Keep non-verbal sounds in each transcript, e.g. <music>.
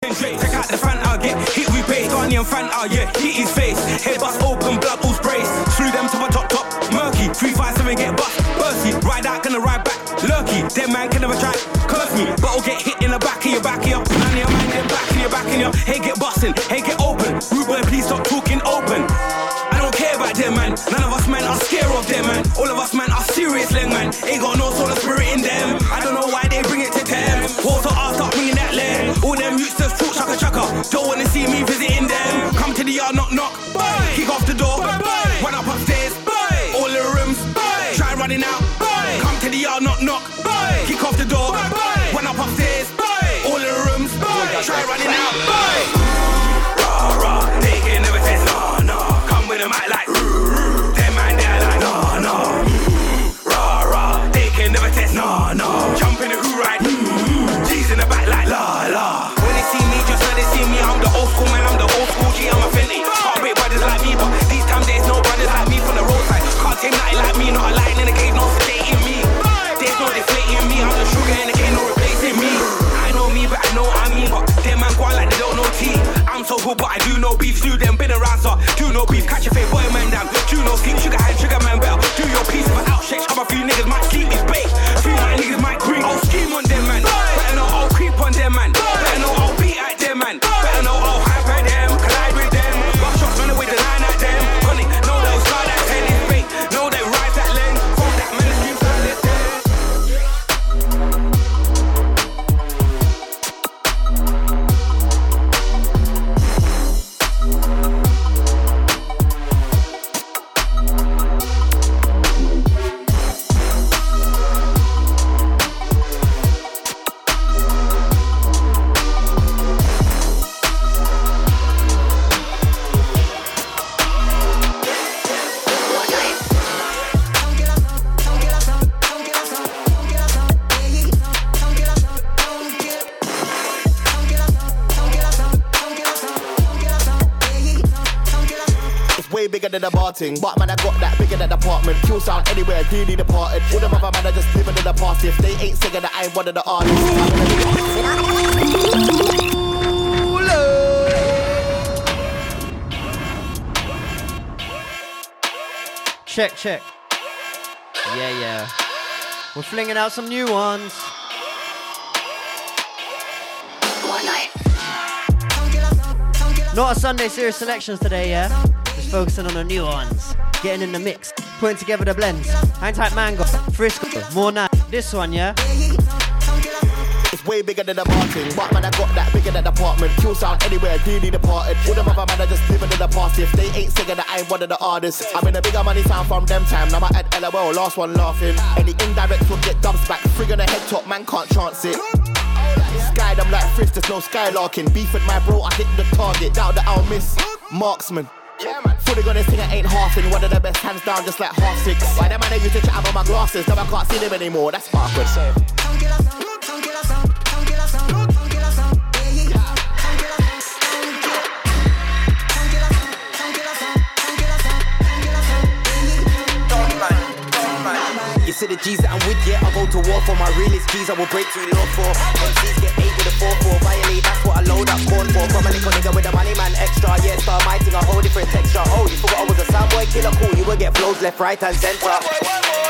Drake, check out the Fanta, get hit bass, Garnier and Fanta, yeah, hit his face. Head bust open, blood all sprays. Threw them to my top top, murky. 357 get bust, bursty. Ride out, gonna ride back, lurky. Dead man can never try, curse me. But I'll get hit in the back of your back of your, man, your man, get back in your back in your. Hey, get bustin', hey, get open. Rude boy, please stop talking open. I don't care about them, man. None of us, man, are scared of them, man. All of us, man, are serious, leg, man. Ain't got no soul of spirit thing. But man, I got that bigger than apartment. Kill sound anywhere, really departed. All them other man are just living in the past. If they ain't singing that I ain't one of the artists. I'm gonna be- Check, check. Yeah, yeah. We're flinging out some new ones. Not a Sunday serious selections today, yeah? Just focusing on the new ones. Getting in the mix. Putting together the blends. Hang tight mango. Frisco. More night. This one, yeah? It's way bigger than the bar thing. But man, I got that bigger than the apartment. Kill sound anywhere, really departed. All them other man are just living in the past. If they ain't singing that I ain't one of the artists. I'm in a bigger money sound from them time. Now I add LOL, last one laughing. Any indirect will get dubs back. Frig on the head top, man can't chance it. Sky them like fish, there's no skylarking. Beef with my bro, I hit the target. Doubt that I'll miss. Marksman. Fully got this thing, I ain't half in. One of the best hands down, just like half six. Why them man they used to chat about my glasses? Now I can't see them anymore. That's backward. You see the G's that I'm with, yeah, I go to war for my realest G's, I will break through law for. MCs get eight with a 4-4, violate, that's what I load up corn for. From a little nigga with a money man extra, you will get flows left, right, and center.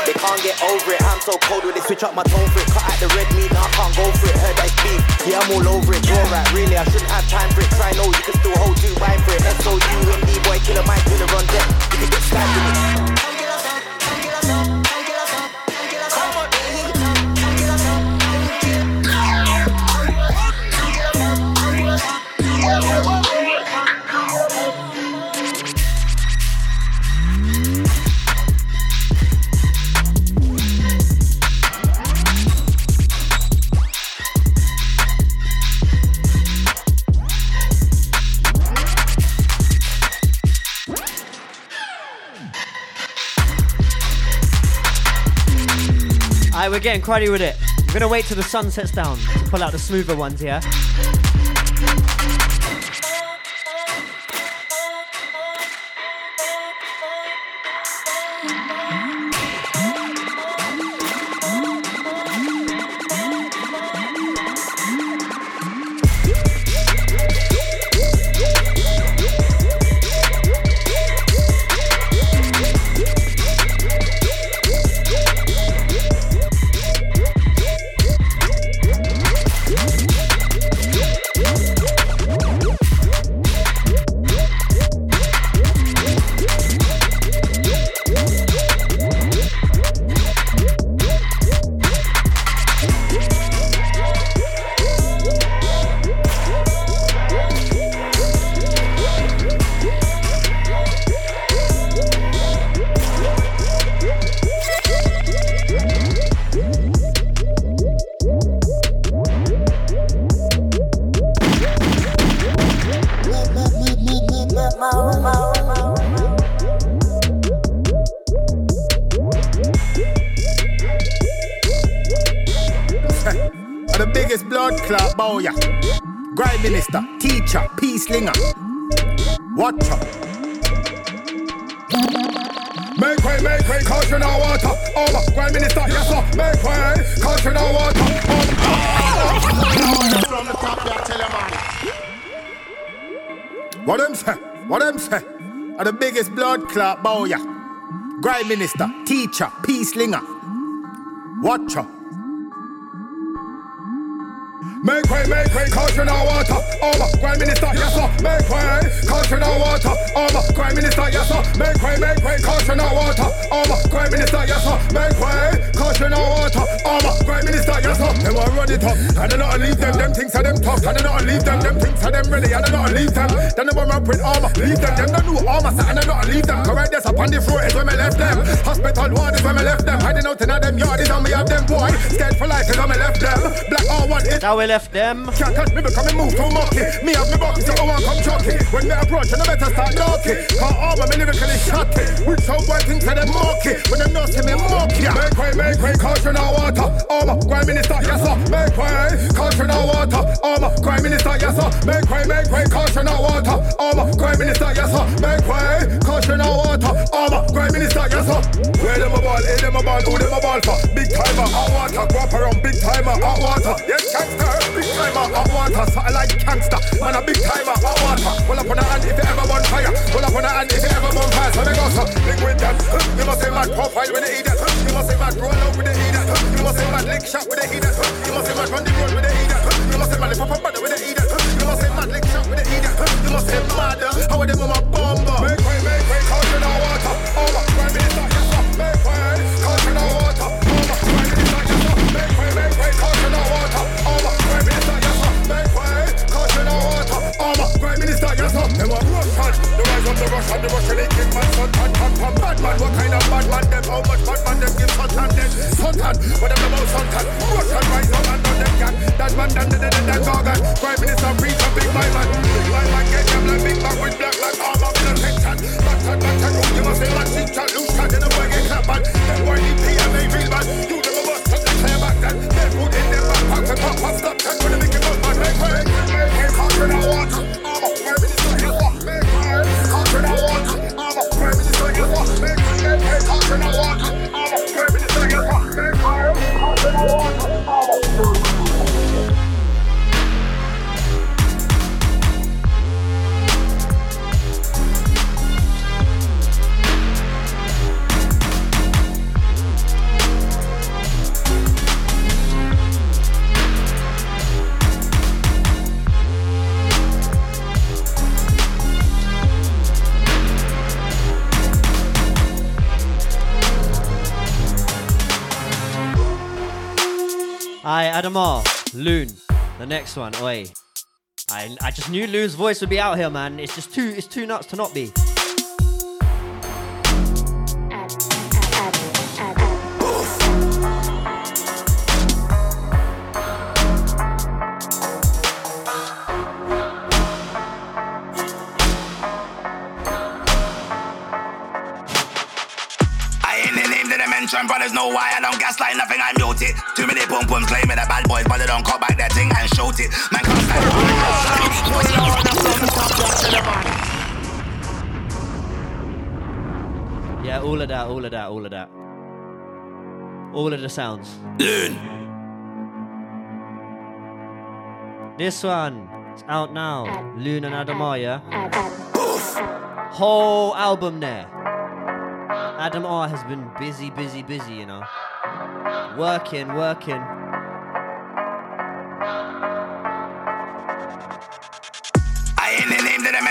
They can't get over it, I'm so cold when they switch up my tone for it. Cut out the red meat, now I can't go for it. Heard that beef, yeah, I'm all over it. Draw right, really, I shouldn't have time for it. Try no, you can still hold two wine for it. SOU, MD boy, killer, my killer on deck. You can get stabbed with it. Getting cruddy with it. We're gonna wait till the sun sets down to pull out the smoother ones, yeah? Minister, teacher, peace slinger. Watcher. Make way, make way, caution our water. Over, Prime Minister, yes sir. Make way, caution our water. Over, Prime Minister, yes sir. Make way, make way, caution our water. Over, Prime Minister, yes sir. Make way, caution our water. Over, Prime Minister, yes sir. Them want run it up, and they not leave them. Them things are them tough, and they not leave them. Them things are them ready, and they not leave them. Then they want with armor, leave them. Them don't know armor, and they not leave them. Correct this up on the floor is where me left them. Hospital ward is where me left them. Hiding out in them yard is on me have them boy. Scared for life is where me left them. Black all one is. Now we left them. Can't catch me me move too mucky. Me have me bucket, so I want come chucky. When me approach, and I better start knocking. All my me lyrically shotty. With some boy things to them mocky. When them see me mocky. Make way, make way, caution our water. My, Prime Minister, yes sir. Make way, caution our water. My, Prime Minister, yes sir. Make way, make way, caution our water. My, Prime Minister, yes sir. Make way, caution our water. My, Prime Minister, yes. Where them a ball, where them a ball, who them a ball for? Big timer, hot water, go around big timer, hot water. Yes, gangster, big timer, hot water, something like gangster. Man, a big timer, hot water. Pull up on a hand if you ever burn fire. Pull up on a hand if you ever burn fire. So they go so, big with them. You must say mad profile with the idiot. You must say mad roll out with the idiot. You must say mad lick shot with the rise of the the Russian they give man son. Bad man, what kind of bad man them? How much bad man them give Sultan then? Sultan, what them about Sultan? Russian rise up and down them gang. That man done the the the gargan. Prime Minister preach a big my man. Big my man get them like big man with black like armor with a tension. And and you must say man teach and loose and then the boy get clap man. Them boy need PM real man. You them a bust and they clear back then. They put in them back pack and pop stop and when they make it up man. Make way, make way, conquer the water. Adamar, Loon, the next one. Oi, I I just knew Loon's voice would be out here, man. It's just too it's too nuts to not be. I ain't the name that I mention, brothers know why I don't gaslight nothing, I mute it. Too many pum pums claiming the bad boys, but they don't cut back that thing and shoot it. Man can't Yeah, all of that, all of that, all of that. All of the sounds. Loon. This one, it's out now. Loon and Adamar, yeah? Whole album there. Adam R has been busy, busy, busy, you know. Working, working.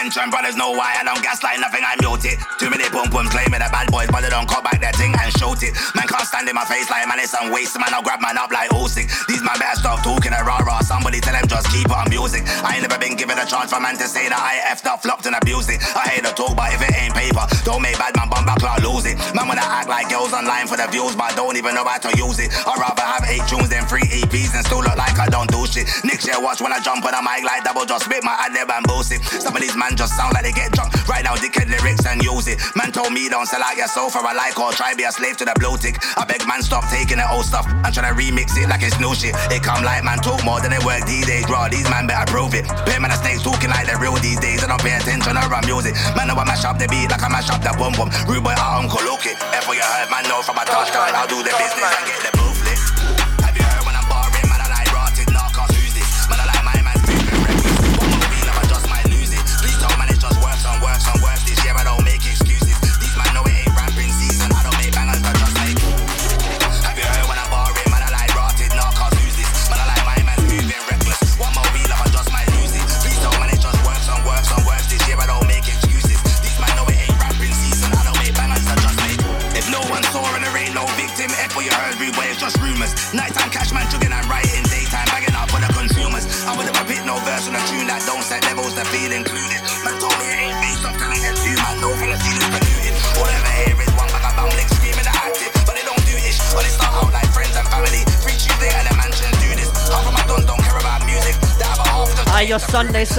Mention, brothers know why I don't gaslight nothing, I mute it. Too many boom pums claiming the bad boys, but they don't cut back that thing and shoot it. Man can't stand in my face like man, it's some waste, man. I'll grab man up like Usyk. These man better stop talking a rah rah. Somebody tell them just keep on music. I ain't never been given a chance for man to say that I effed up, flopped and abused it. I hate the talk, but if it ain't paper, don't make bad man bum back, I'll lose it. Man wanna act like girls online for the views, but I don't even know how to use it. I'd rather have eight tunes than three EPs and still look like I don't do shit. Next year, watch when I jump on the mic like double, just spit my ad lib and boost it. Some of these these man just sound like they get drunk. Write down dickhead lyrics and use it. Man told me don't sell out your soul for a like or try be a slave to the blow tick. I beg man stop taking the old stuff and trying to remix it like it's new shit. It come like man talk more than they work these days, bro. These man better prove it. Pay man the snakes talking like they're real these days. I don't pay attention to rap music. Man know I mash up the beat like I mash up the boom boom. Rude boy, our uncle Luke. F you heard man know from a touchdown. I'll do the business and get the booth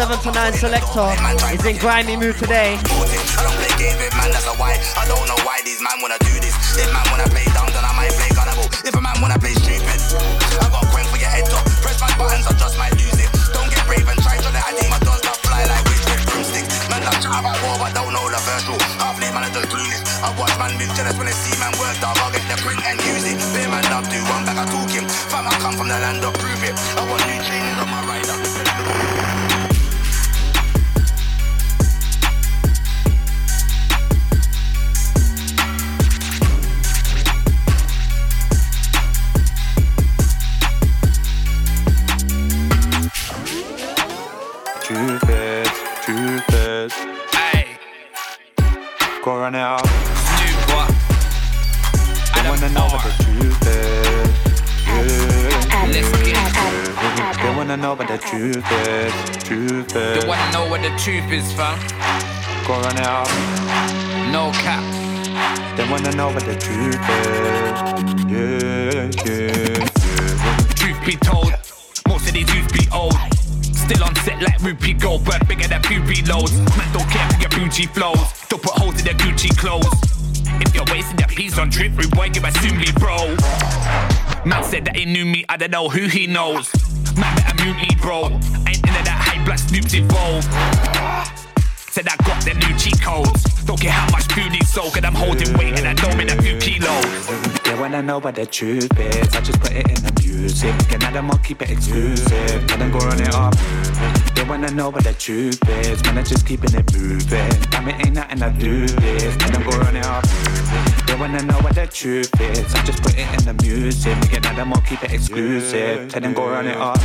7 to 9 selector is in grimy mood today. Truth is, fam. Go run it out. No cap. They wanna know what the truth is. Yeah, yeah, yeah. Truth be told, most of these youths be old. Still on set like Whoopi Goldberg, bigger than Fury loads. Man don't care for your bougie flows. Don't put holes in their Gucci clothes. If you're wasting your peas on drip, rude boy, you assume me, bro. Man said that he knew me, I don't know who he knows. Man better mute me, bro. Ain't Snoop's involved. Said I got the new cheat codes. Don't care how much food he sold, cause I'm holding weight and I know in a few kilos. They wanna know what the truth is. I just put it in the music. And I don't keep it exclusive. Tell them go run it up. They wanna know what the truth is. Man, I just keeping it moving. Damn, it ain't nothing I do this. Tell them go run it up. They wanna know what the truth is. I just put it in the music. And I don't keep it exclusive. Tell them go run it up.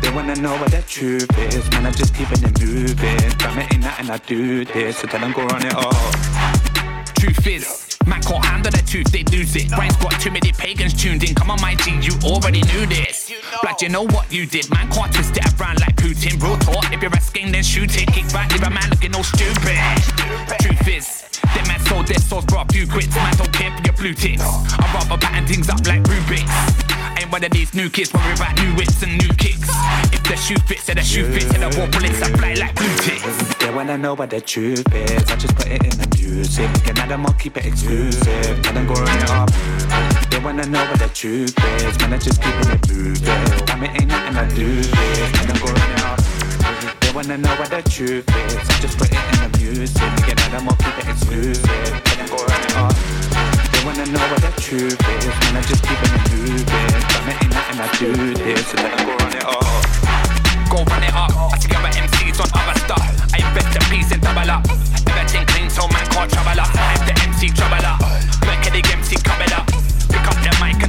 They wanna know what the truth is. Man, I just keeping it moving. Damn, it ain't nothing I do this. So tell them go run it up. Truth is. Man can't handle the truth, they lose it. Brain's got too many pagans tuned in. Come on, my G, you already knew this. Blood, you know what you did. Man can't twist it around like Putin. Real talk, if you're asking, then shoot it. Kick back, leave a man looking all stupid. Truth is, them man sold their souls, for a few quits. Man don't care for your blue ticks. I'd rather pattern things up like Rubik's. Ain't one of these new kids worry about new wits and new kicks. If the shoe fits, then the shoe fits, and the war bullets I fly like blue ticks. They wanna know what the truth is. I just put it in the music. And I don't keep it exclusive. Tell them go run it up. They wanna know what the truth is. Man, I just keeping it moving. Damn, it ain't nothing I do. Tell them go run it up. They wanna know what the truth is. I just put it in the music. And I don't keep it exclusive. Tell them go run it up. Wanna know what the truth is. Man, I just keeping it moving. Damn, it ain't nothing I do this. So let them go run it up. Go run it up. I see other MCs on other stuff. I invest a piece and double up. Everything clean so man can't trouble up. I'm the MC. Look at the MC coming up. Pick up the mic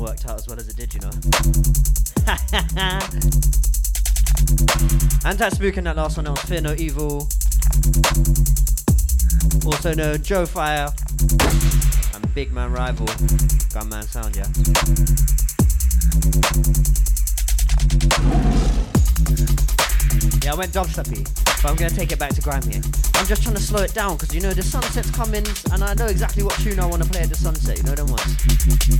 worked out as well as it did, you know. <laughs> Anti Spook in that last one, that was Fear No Evil. Also known Joe Fire and Big Man Rival, Gunman Sound, yeah. Yeah, I went dubsteppy, but I'm gonna take it back to grime here. I'm just trying to slow it down because you know the sunset's coming, and I know exactly what tune I want to play at the sunset. You know them ones.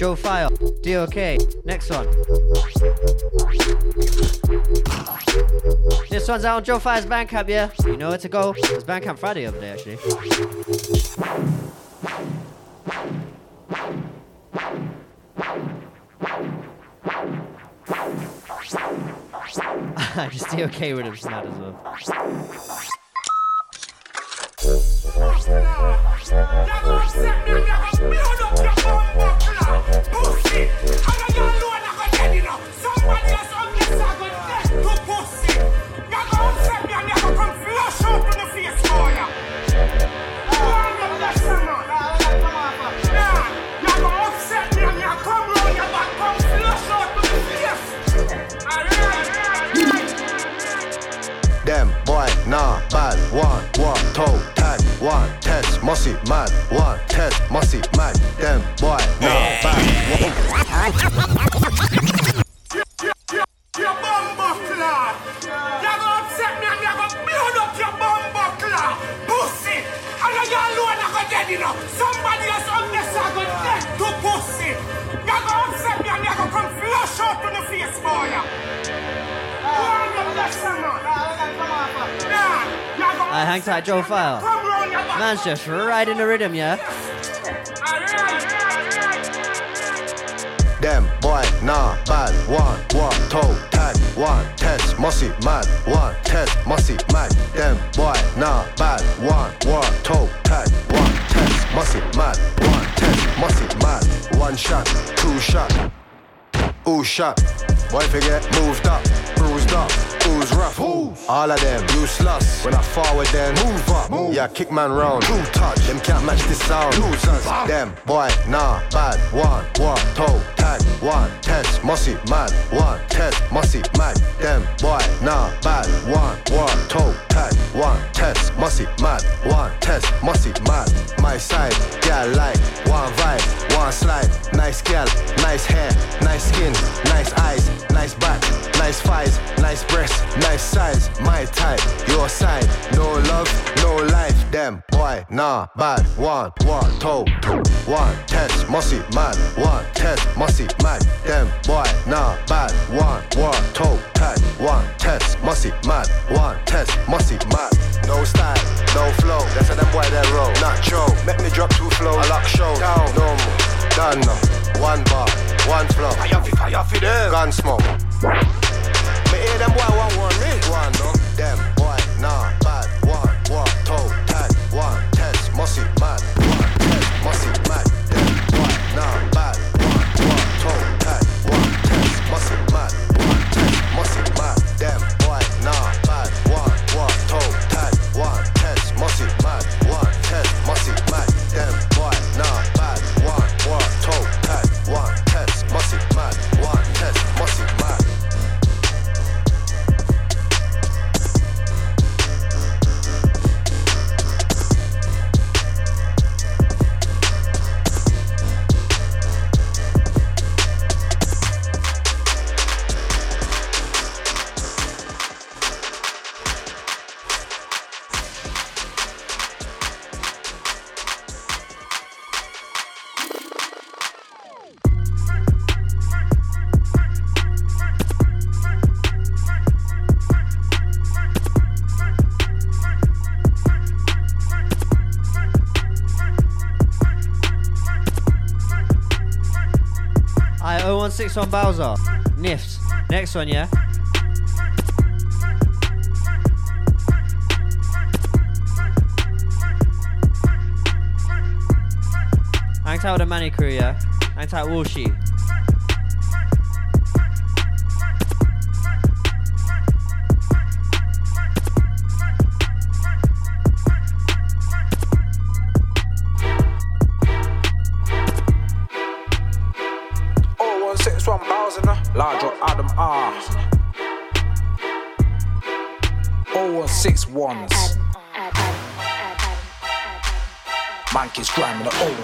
Joe Fire, DOK. Next one. This one's out on Joe Fire's Bandcamp, yeah? You know where to go? It's Bandcamp Friday over there, actually. <laughs> I just DOK rhythm's mad as well. Just right in the rhythm, yeah? Them boy, nah, bad, one, one, toe, tag, one, test, mossy, mad, one, test, mossy, mad. Them boy, nah, bad, one, one, toe, tag, one, test, mossy, mad, one, test, mossy, mad. One shot, two shot, ooh shot. Boy, forget, moved up, bruised up rough. All of them useless. When I forward then move up. Move. Yeah, kick man round. Two touch. Them can't match this sound. Losers. Them boy, nah, bad. One, one, toe, tag. One, test, mossy, mad. One, test, mossy, mad. Them boy, nah, bad. One, one, toe, tag. One, test, mossy, mad. One, test, mossy, mad. My side, yeah, like one vibe, one slide. Nice gal, nice hair, nice skin, nice size, my type, your side. No love, no life. Them boy, nah, bad. One, one, toe, one, test, mossy, mad. One, test, mossy, mad. Them boy, nah, bad. One, one, toe, tag. One, test, mossy, mad. One, test, mossy, mad. No style, no flow. That's how them boy that roll. Not Joe, make me drop two flows. I lock show, down, normal, done no. One bar, one flow. Fire fi, fire fi them. Gun smoke. Them boy want one me. One no, them boy nah bad. One one toe tag. One test mossy mad. 016 on Bowser. Nifts. Next one, yeah? Hang tight with the Manny crew, yeah? Hang tight Walshy.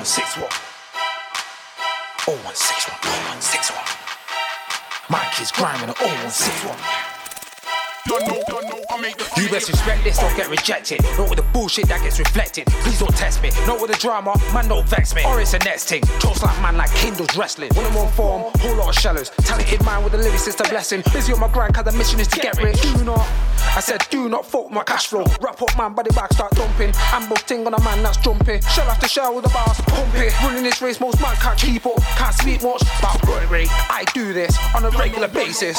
0161. 0161, 0161. My kids grinding at 0161. You best respect this, don't get rejected. Not with the bullshit that gets reflected. Please don't test me. Not with the drama, man, don't vex me. Or it's a next thing. Jokes like man like Kindle's wrestling. When I'm on form, whole lot of shallows. Talented man with the lyrics is a blessing. Busy on my grind, cause the mission is to get rich. Do not, I said, do not fuck my cash flow. Wrap up man, body back, start dumping. Ambush ting on a man that's jumpy. Shell after shell with the bars, pumpy. Running this race, most man can't keep up. Can't speak much about glory. I do this on a regular basis.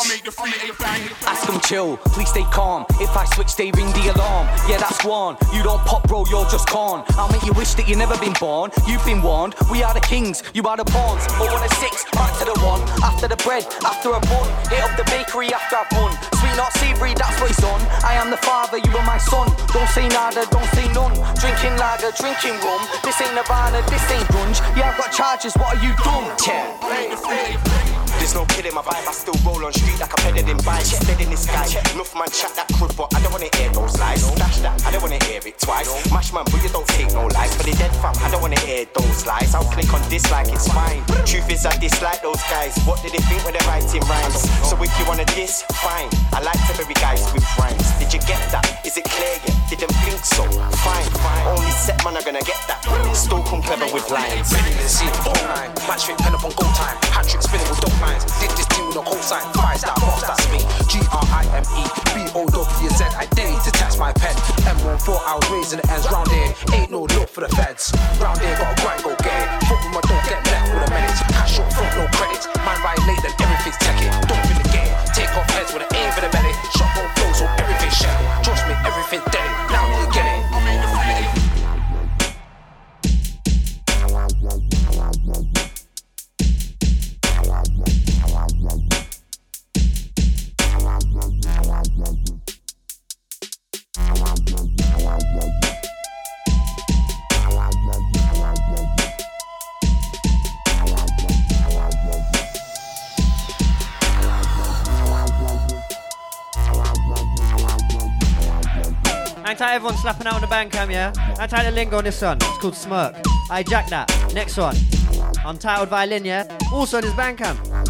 Ask them chill, please stay calm. If I switch, they ring the alarm. Yeah, that's one. You don't pop, bro, you're just gone. I'll make you wish that you never been born. You've been warned. We are the kings, you are the pawns. Oh, on a six, back to the one. After the bread, after a bun. Hit up the bakery after I've won. Sweet, not savory, that's what it's on. I am the father, you are my son. Don't say nada, don't say none. Drinking lager, drinking rum. This ain't Nirvana, this ain't grunge. Yeah, I've got charges, what are you done? Yeah. There's no killing my vibe, I still roll on street like a peddling bike. Dead in the sky. Enough man chat that crud, but I don't wanna hear those lies. Dash that, I don't wanna hear it twice. Mash man, but you don't take no lies. For the dead fam, I don't wanna hear those lies. I'll click on dislike, it's fine. Truth is, I dislike those guys. What did they think when they're writing rhymes? So if you wanna diss, fine. I like to bury guys with rhymes. Did you get that? Is it clear yet? Didn't think man are gonna get that. Still come clever with lines. See the line. Match fit pen up on goal time. Hat trick spinning with dope lines. Did this team with no cosign. Five star boss, that's me. G R I M E B O W Z. I dare to touch my pen. M14, I was raising the ends round here. Ain't no look for the feds. Round here, got a grind, go get it. Fuck with my don't get left with a minute. Cash up front, no credits. Man violate, then everything's techie. Don't feel the game. Take off heads with an aim for the Hang tight, everyone slapping out on the Bandcamp, yeah? Hang tight the lingo on this one. It's called Smirk. I jack that. Next one. Untitled Violin, yeah? Also on his Bandcamp.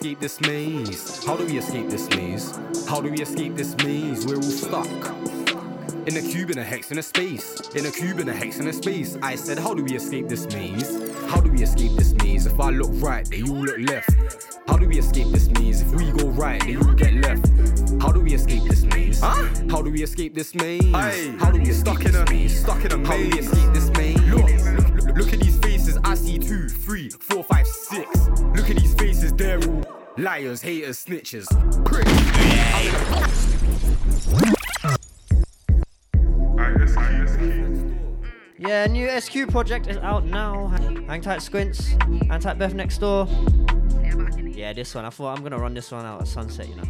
Escape this maze? How do we escape this maze? How do we escape this maze? We're all stuck. In a cube, in a hex, in a space. In a cube, in a hex, in a space. I said, How do we escape this maze? How do we escape this maze? If I look right, they all look left. How do we escape this maze? If we go right, they all get left. How do we escape this maze? Huh? How do we escape this maze? Aye. How do we Stuck escape in this a- maze? stuck in a maze. How do we escape this maze? Look, look, look, look at these faces. I see two, three, four, five, liars, haters, snitches. Yeah, new SQ project is out now. Hang tight, Squints. Hang tight, Beth next door. Yeah, this one. I thought I'm gonna run this one out at sunset, you know.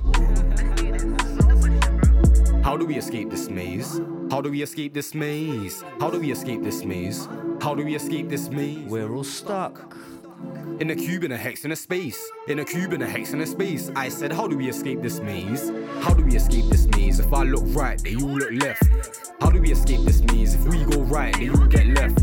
How do we escape this maze? How do we escape this maze? How do we escape this maze? How do we escape this maze? We're all stuck. In a cube, in a hex, in a space. In a cube, in a hex, in a space. I said, How do we escape this maze? How do we escape this maze? If I look right, they all look left. How do we escape this maze? If we go right, they all get left.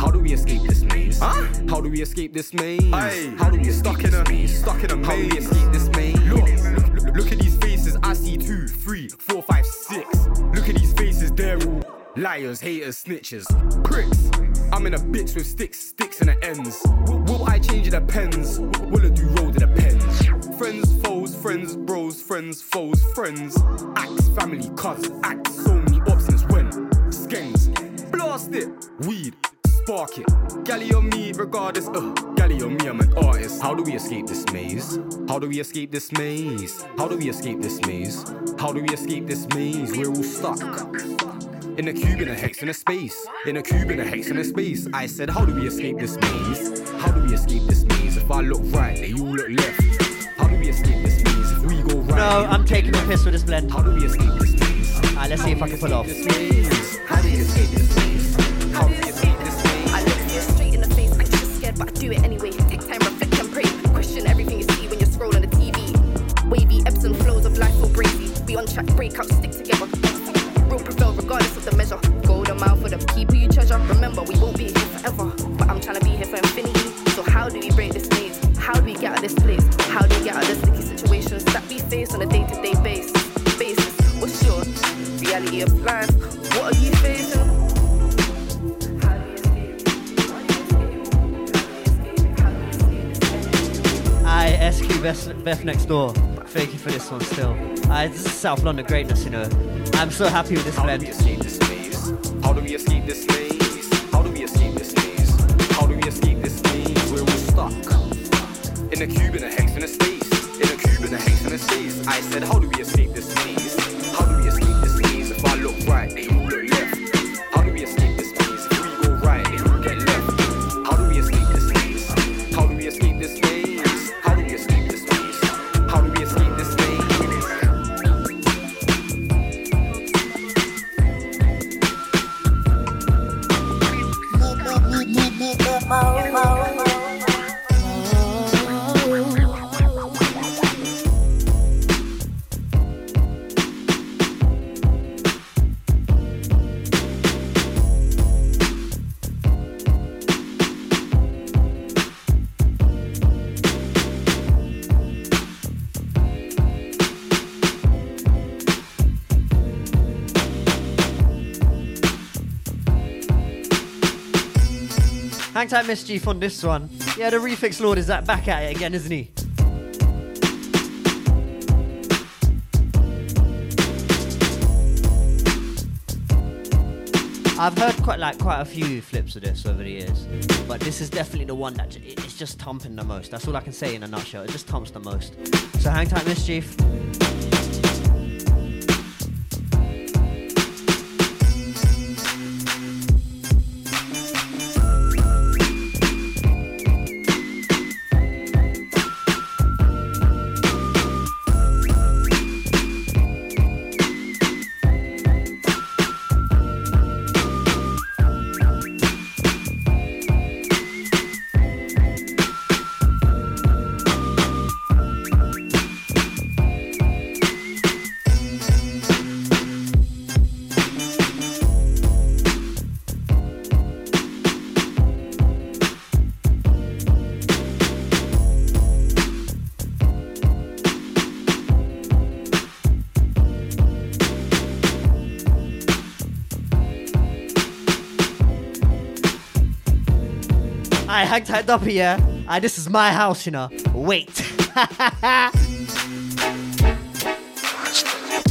How do we escape this maze? Huh? How do we escape this maze? Aye. How do we Stuck escape in this a- maze? stuck in a How do we escape this maze? Look, look, look, look at these faces. I see two, three, four, five, six. Look at these faces. They're all liars, haters, snitches. Pricks. I'm in a bitch with sticks, sticks and the ends. Will, I change the pens? Will it do roll to the pens? Friends, foes, friends, bros, friends, foes, friends. Axe, family, cuz, axe, so many options when. Skens. blast it. Weed, spark it. Galley on me, regardless. Uh, galley on me, I'm an artist. How do we escape this maze? How do we escape this maze? How do we escape this maze? How do we escape this maze? We're all stuck. In a cube, in a hex, in a space. In a cube, in a hex, in a space. I said, How do we escape this maze? How do we escape this maze? If I look right, they all look left. How do we escape this maze? If we go right, No, I'm taking a piss with this blend. How do we escape this maze? Alright, let's see if I can pull off. How do we escape this maze? How do we escape this maze? I look you straight in the face, I'm just scared, but I do it anyway. Take time, reflect and pray. Question everything you see when you're scrolling the TV. Wavy ebbs and flows of life so crazy. We on track, break up, stick together. Real prevail regardless of the measure. Golden mile for the people you treasure. Remember, we won't be here forever, but I'm trying to be here for infinity. So how do we break this maze? How do we get out of this place? How do we get out of the sticky situations that we face on a day-to-day base, basis? What's your reality of life? What are you facing? I SQ Beth, Beth next door. Thank you for this one still. I this is South London greatness, you know. I'm so happy with this How blend. we escape this maze? How do we escape this maze? How do we escape this maze? How do we escape this maze? We're all stuck in a cube, in a hex, in a space. In a cube, in a hex, in a space. I said, How do we escape this maze? Hang tight, Mischief, on this one. Yeah, the Refix Lord is that back at it again, isn't he? I've heard quite like quite a few flips of this over the years, but this is definitely the one that j- it's just thumping the most. That's all I can say in a nutshell. It just thumps the most. So hang tight, Mischief. I hang tight up here. I this is my house, you know. Wait. <laughs>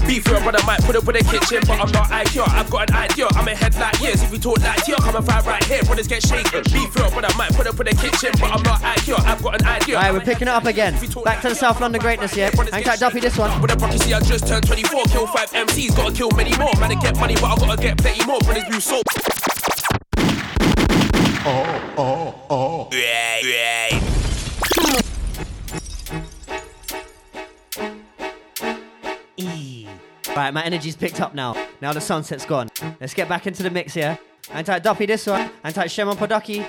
Beef real, brother might put up with the kitchen, but I'm not IQ. I've got an idea. I'm ahead like years. If we talk like tear, come and fight right here. Brothers get shaken. Beef real, brother might put up with the kitchen, but I'm not IQ. I've got an idea. Alright, we're picking it up again. Back to the South London greatness, yeah. Hang tight, Duffy, this one. With a prophecy, I just turned 24. Kill five MCs, gotta kill many more. Man, I get money, but I gotta get plenty more. Brothers do so. My energy's picked up now. Now the sunset's gone. Let's get back into the mix here. Hang tight, Duffy, this one. Tight, Shemon Podaki.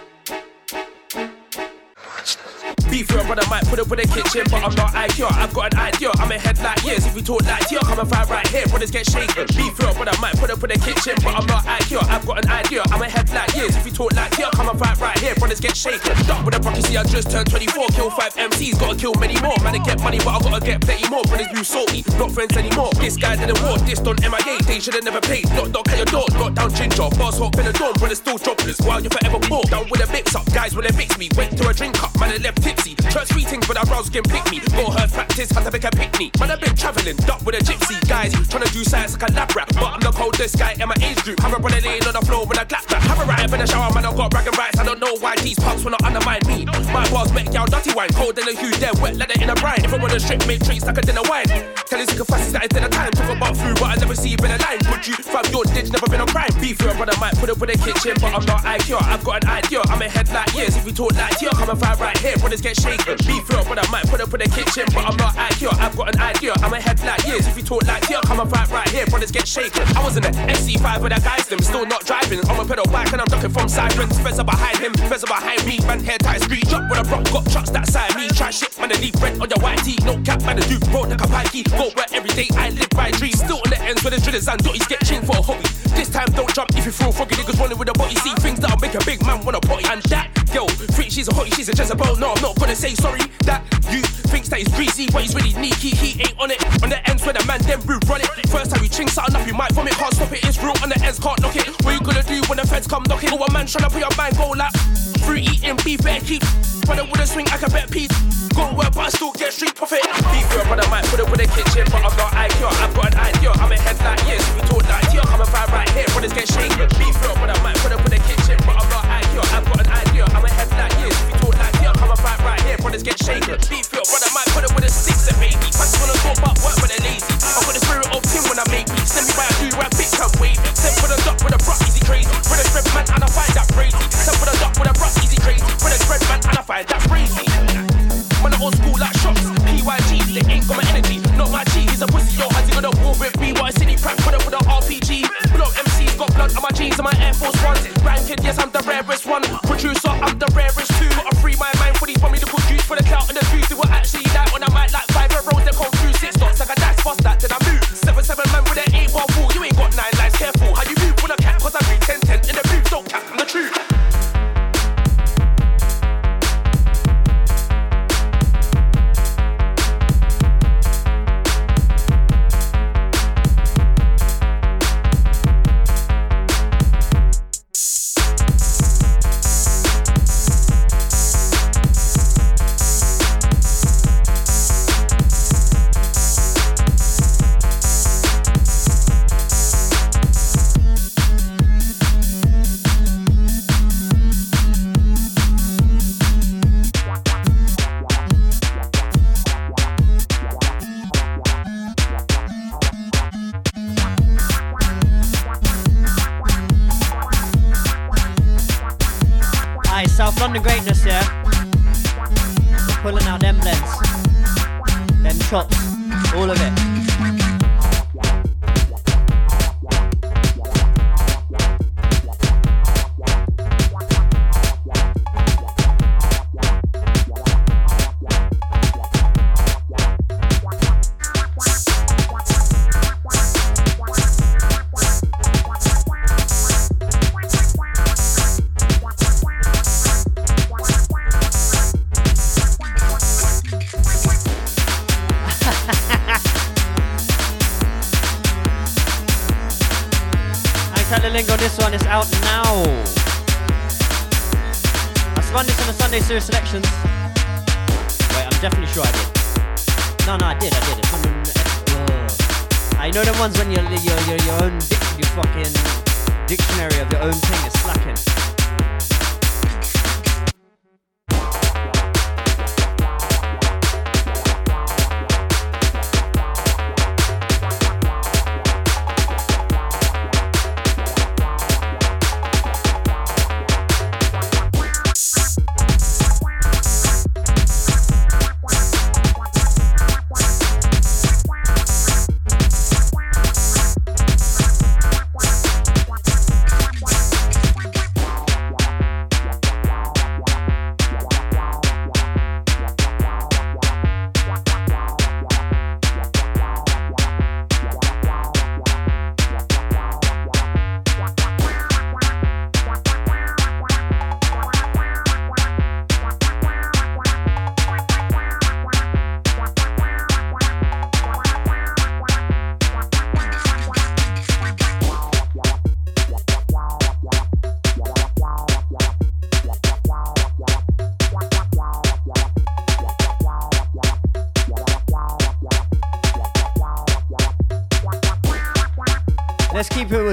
Beef real, brother might put up with the kitchen, but I'm not IQ. I've got an idea. I'm ahead like years. If we talk like tear, come and fight right here. Brothers get shaken. Beef real, brother I might put up with the kitchen, but I'm not IQ. I've got an idea. I'm ahead like years. If we talk like tear, come and fight right here. Brothers get shaken. Duck with a prophecy, I just turned 24. Kill five MCs, gotta kill many more. Man, I get money, but I gotta get plenty more. Brothers do salty, not friends anymore. This guy didn't walk, this done MIA. They should've never paid. Knock, knock at your door, got down ginger. Boss hop in the dorm, brothers still dropless. While you're forever poor. Down with a mix up, guys with a mix me. Wait to a drink up, man, I left tipsy. Tipsy. Church meetings with our bros can pick me. Go her practice, had to make a picnic. Man, I've been traveling, duck with a gypsy. Guys, trying to do science like a lab rap. But I'm the coldest guy in my age group. Have a brother laying on the floor when I clap back. Have a right in the shower, man, I've got bragging rights. I don't know why these punks wanna undermine me. My bars make y'all dirty wine. Cold in a huge, dead wet, it in a brine. If I wanna strip, make treats like a dinner wine. Tell you sick of fussies that it's dinner time. Talk about food, but I never see you in a line. Would you, fam, your ditch never been a crime. Beef your brother might put up in the kitchen, but I'm not IQ. I've got an idea. I'm ahead like years. If you talk like here, come and find right here. Brothers get shaken. Beef but I might put up in the kitchen, but I'm not IQ. I've got an idea. I'm ahead like years. If you talk like here, come and fight right here. Brothers get shaken. I was in the SC5 with that guys, them still not driving. I'm a pedal bike and I'm ducking from sirens. Fezzer behind him, Fezzer behind me. Man, hair tight, street drop with a rock. Got trucks that side me. Try shit, man, to leave rent on your white tee. No cap, man, to do road like a pikey. Go where every day I live by dreams. Still on the ends where the drillers and dotties get chained for a hobby. This time don't jump if you feel foggy. Niggas running with a body. See things that'll make a big man wanna potty. And that girl, think she's a hottie, she's a Jezebel. No, I'm not gonna say sorry. That you thinks that he's greasy, but he's really sneaky. He ain't on it. On the ends where the man then rude run it. First time we ching something up, you might vomit. Can't stop it. It's real. On the ends can't knock it. What you gonna do when the feds come knocking? Go a man trying to put your mind go like free eating beef, better keep. Brother with a swing, I can bet piece. Go work, but I still get street profit. Beef your brother might put it with a kitchen, but I'm not IQ. I've got an idea. I'm ahead like years. If we talk like here, come and find right here. Brothers get shaken. Beef your brother might put it with a kitchen, but I'm not IQ. I've got an idea. I'm ahead like years. If we here. Brothers get shaken. Beef your brother might put it with a six and baby. Fans wanna talk about work, but they're lazy. I've got the spirit of Tim when I make me. Send me by a do rap, bitch, I'm wavy. Send for the duck with a bruck, easy crazy. For the spread man, and I find that crazy. Send for the duck with a bruck, easy crazy. For the spread man, and I find that crazy. Man, I old school like shots. PYG, they ain't got my energy. Not my G, he's a pussy, yo. Has he got a war with me? What a city prank, put up with a RPG. Got blood on my jeans and my Air Force Ones. Ranking, yes, I'm the rarest one. Producer, I'm the rarest too. Gotta free my mind for these put juice for the clout and the views. They were actually that on a mic like five rows, they confused. Six dots like a dash, bust that, then I move. Seven, seven man with an eight ball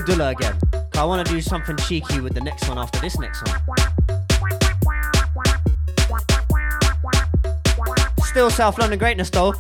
Dula again. I want to do something cheeky with the next one after this next one. Still South London greatness though.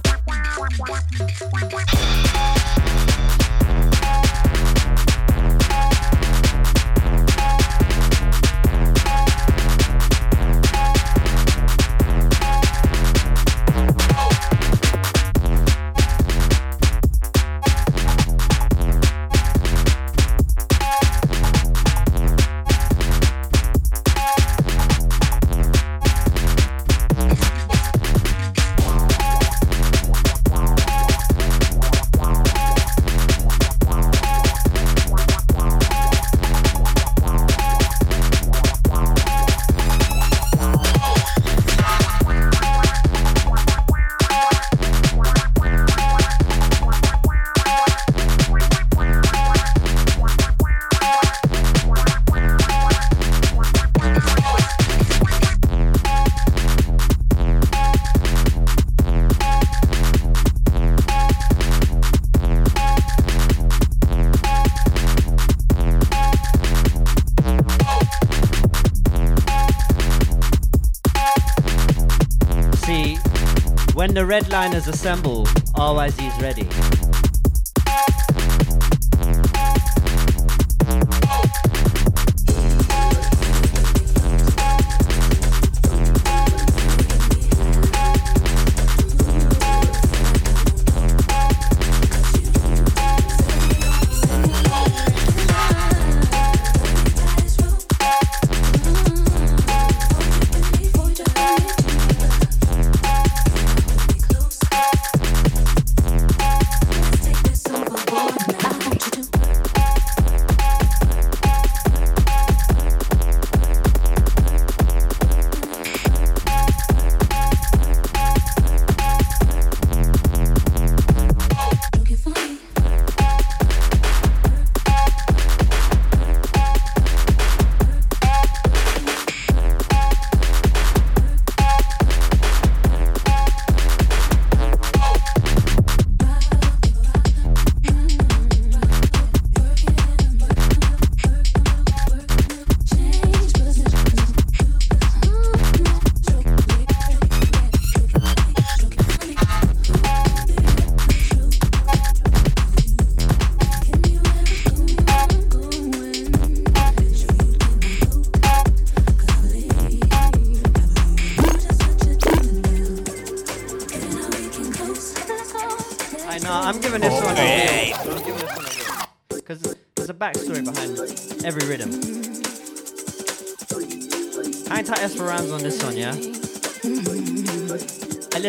When the redliners assemble, RYZ is ready.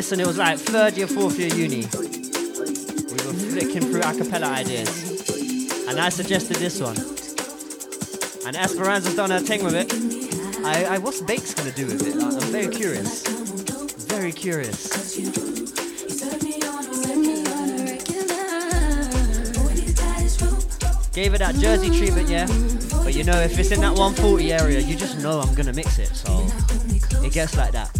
Listen, it was like third year, fourth year uni. We were flicking through a cappella ideas. And I suggested this one. And Esperanza's done her thing with it. I, I what's Bakes gonna do with it? I'm very curious. Very curious. Gave it that Jersey treatment, yeah. But you know, if it's in that 140 area, you just know I'm gonna mix it. So it gets like that.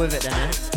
With it then, eh?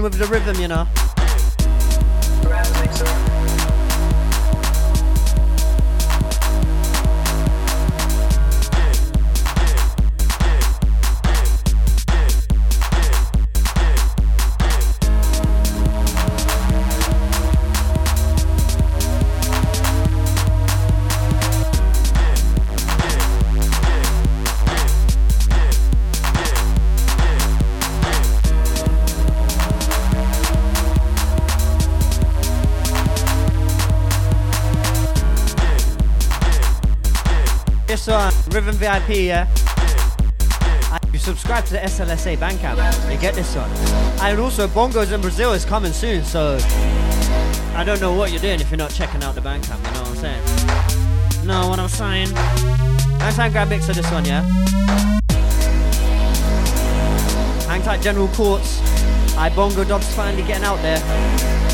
With the rhythm, you know. Yeah. And you subscribe to the SLSA Bandcamp, you get this one. And also, Bongos in Brazil is coming soon, so I don't know what you're doing if you're not checking out the Bandcamp, you know what I'm saying? Know what I'm saying? Next time, grab mix of this one, yeah? Hang tight, General Courts. I Bongo Dub's finally getting out there.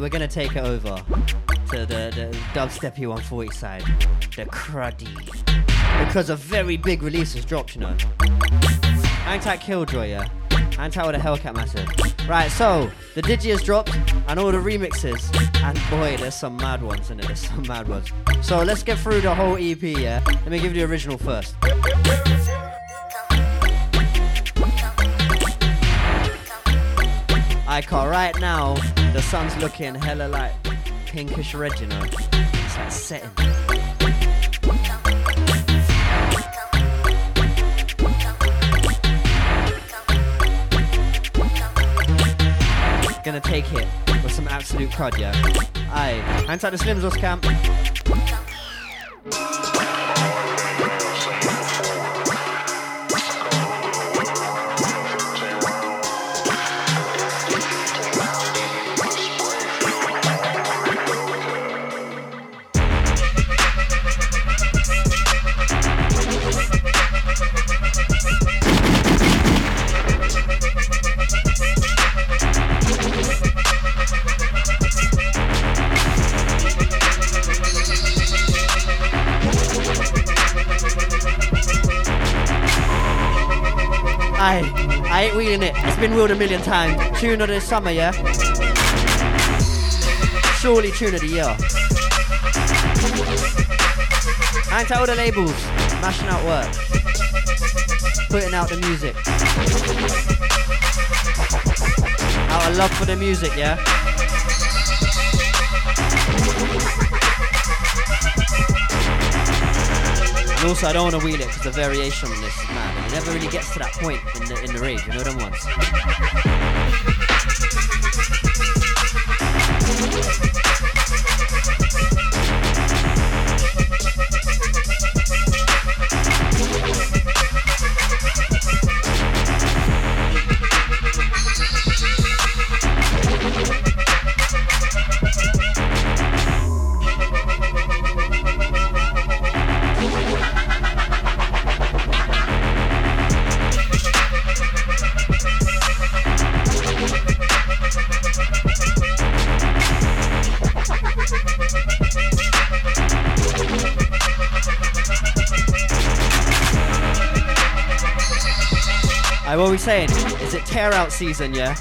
We're gonna take it over to the, the dubsteppy 140 side, the cruddy. Because a very big release has dropped, you know. Tight Killjoy, yeah. Tight with a Hellcat Massive. Right, so, the Digi has dropped, and all the remixes. And boy, there's some mad ones in it, there's some mad ones. So let's get through the whole EP, yeah? Let me give you the original first. I call right now, the sun's looking hella like pinkish red, you know. It's like setting. Gonna take it with some absolute crud, yeah. Aye. Out the Slims camp. I ain't wheeling it. It's been wheeled a million times. Tune of the summer, yeah? Surely tune of the year. Hang to all the labels, mashing out work, putting out the music. Out of love for the music, yeah? And also, I don't want to wheel it because the variation on this. And it never really gets to that point in the in the rave. You know them ones. Tear out season, yeah?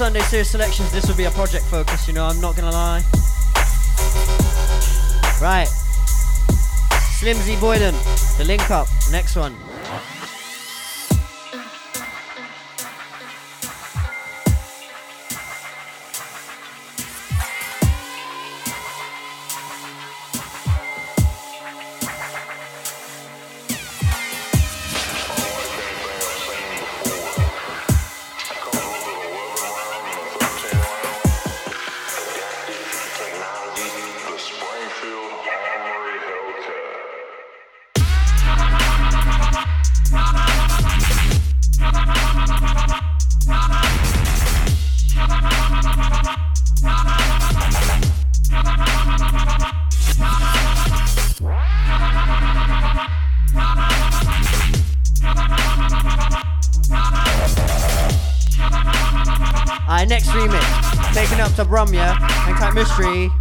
Sunday Series Selections, this would be a project focus, you know, I'm not gonna lie. Right. Slimzy Boyden, the link up, next one. And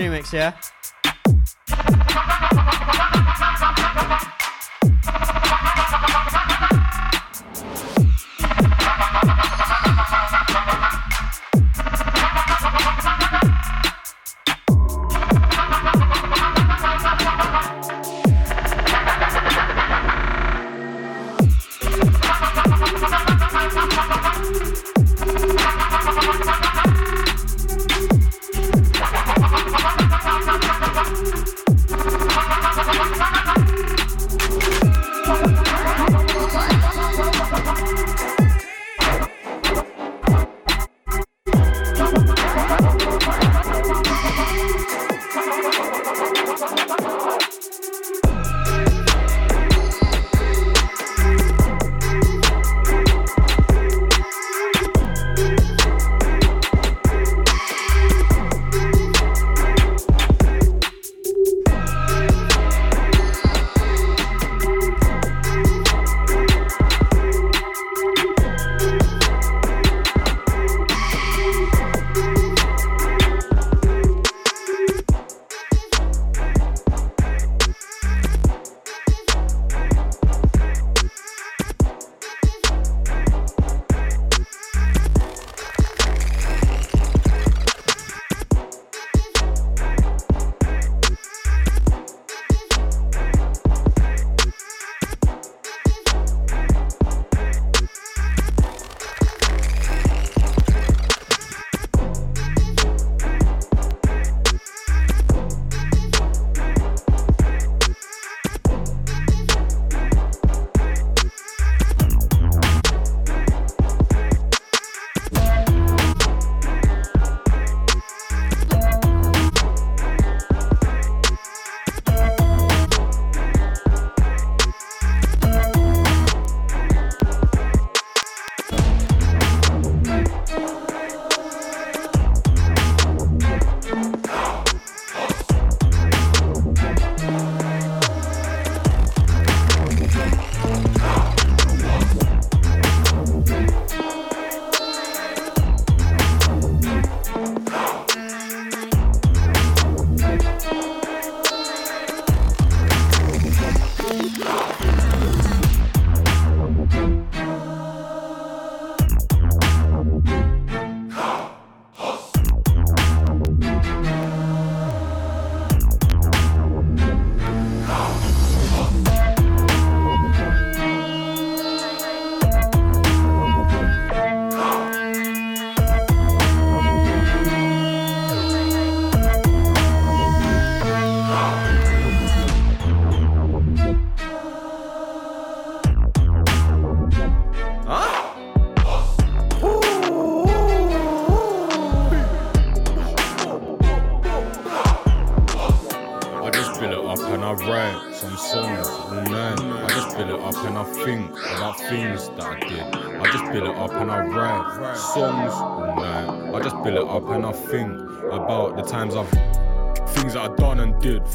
remix, yeah?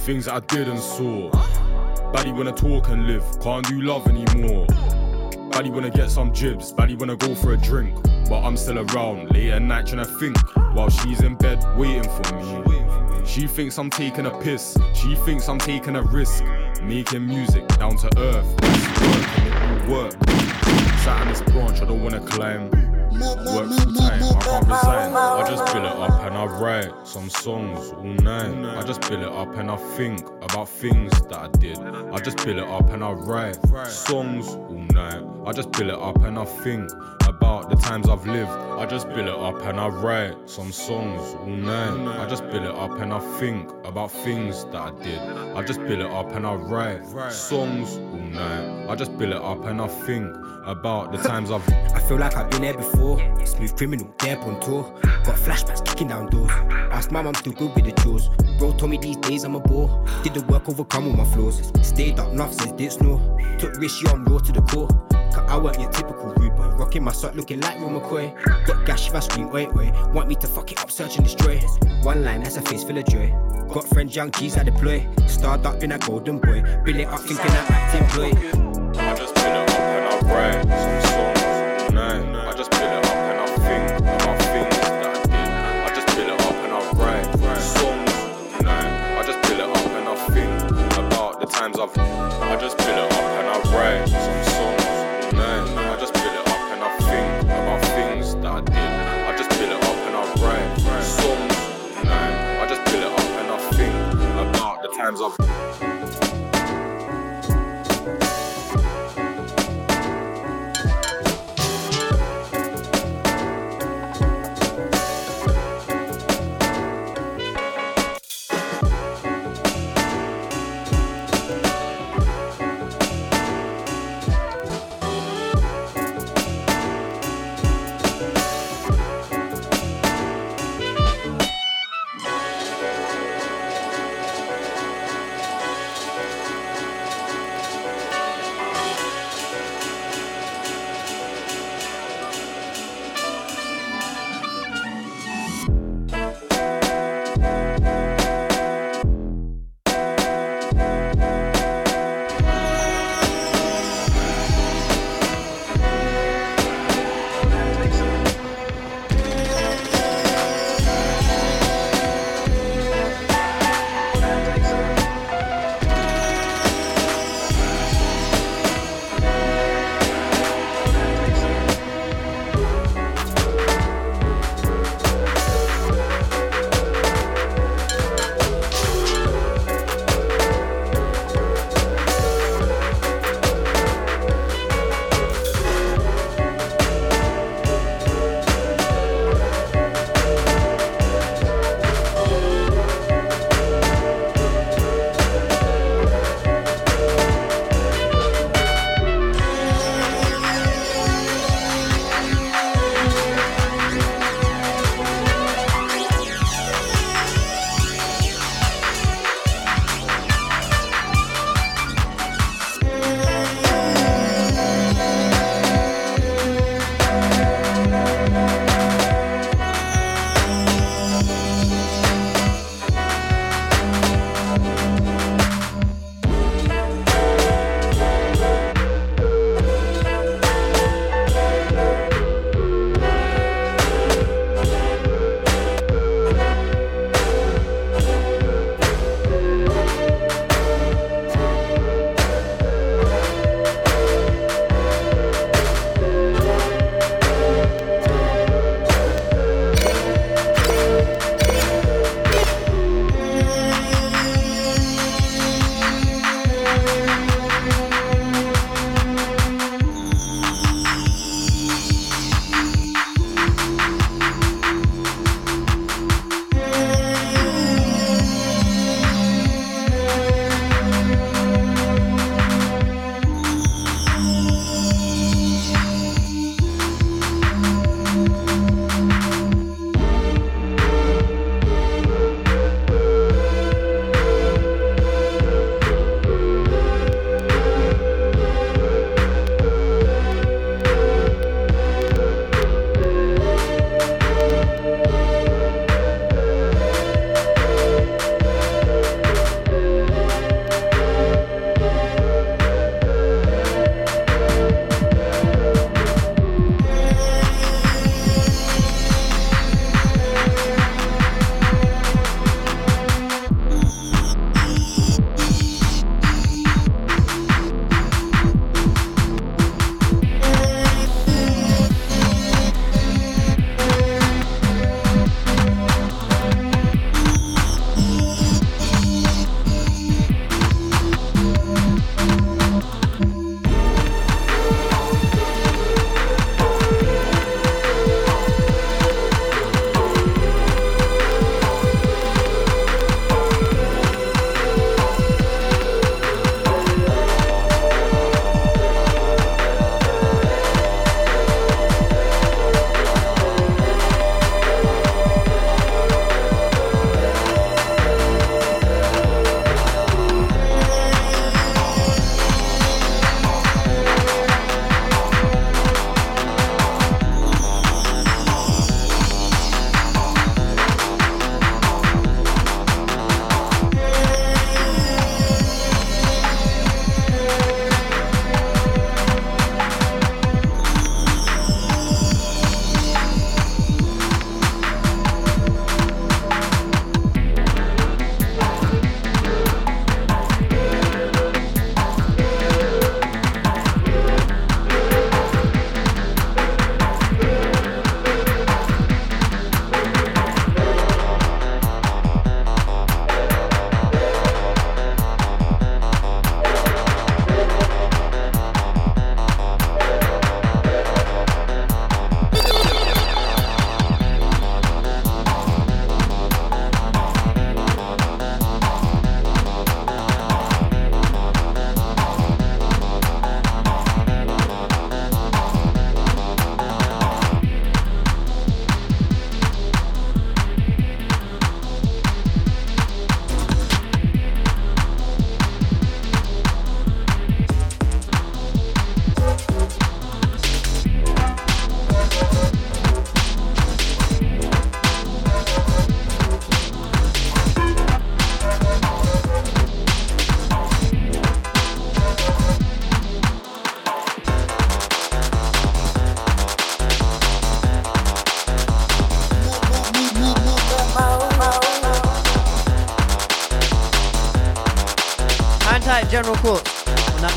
Things that I did and saw. Baddie wanna talk and live, can't do love anymore. Baddie wanna get some jibs, baddie wanna go for a drink. But I'm still around, late at night trying to think, while she's in bed waiting for me. She thinks I'm taking a piss, she thinks I'm taking a risk. Making music down to earth, work, work. Sat on this branch, I don't wanna climb. Work full time, I can't resign. I just build it up and I write some songs all night. I just build it up and I think about things that I did. I just build it up and I write songs all night. I just build it up and I think about the times I've lived. I just build it up and I write some songs all night. I just build it up and I think about things that I did. I just build it up and I write songs all night. I just build it up and I think about the times I've. I feel like I've been there before. Smooth criminal, there on tour. Got flashbacks kicking down doors. Asked my mum to good with the chores. Bro told me these days I'm a bore. Did the work overcome all my flaws. Stayed up enough since did snore. Took risks, yeah, I'm raw to the core. Cause I weren't your typical. Rocking my sock looking like Will McCoy. Got gash if I scream, oi, oi. Want me to fuck it up, search and destroy. One line, that's a face full of joy. Got friends, young G's I deploy. Starred up in a golden boy. Build it up, thinking I act employ. I just build it up and I write some songs. I just build it up and I think about I. I just build it up and I write songs. I just build it up and I think about the times I've. I just it up and I write some songs times I've.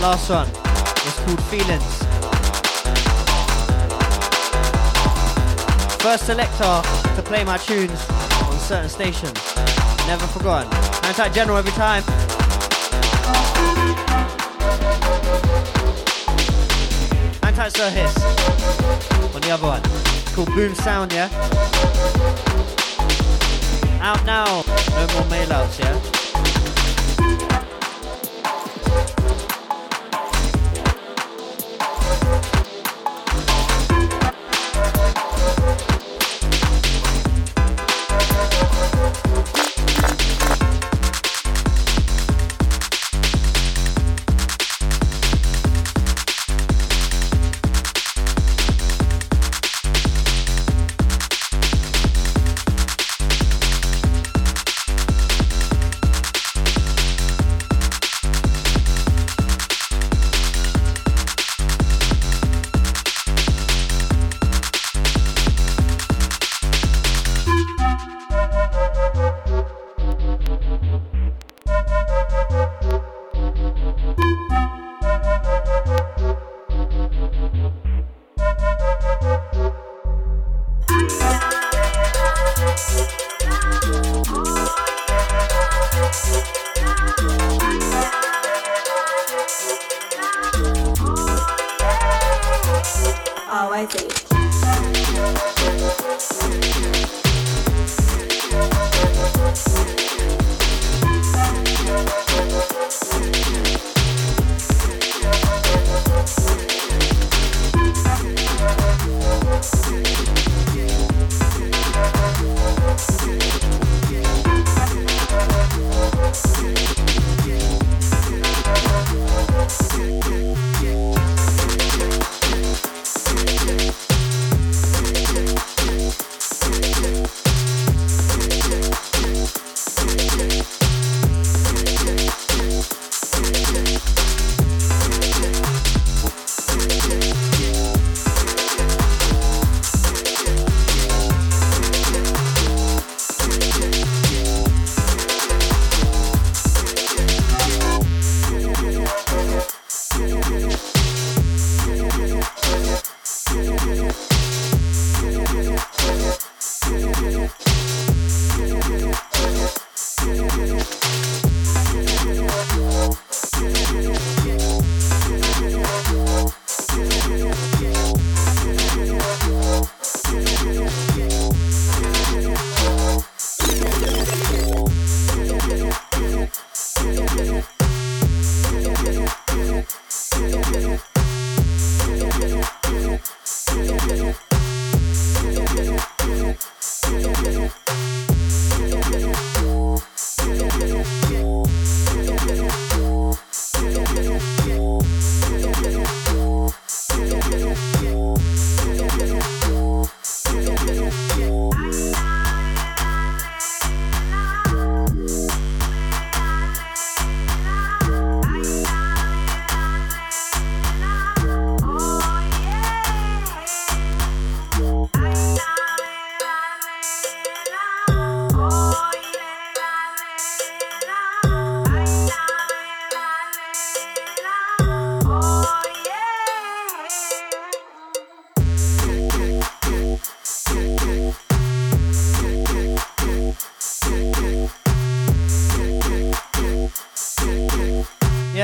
Last one. It's called Feelings. First selector to play my tunes on certain stations. Never forgotten. Anti General every time. Anti Sir Hiss on the other one. It's called Boom Sound, yeah? Out now. No more mail outs, yeah?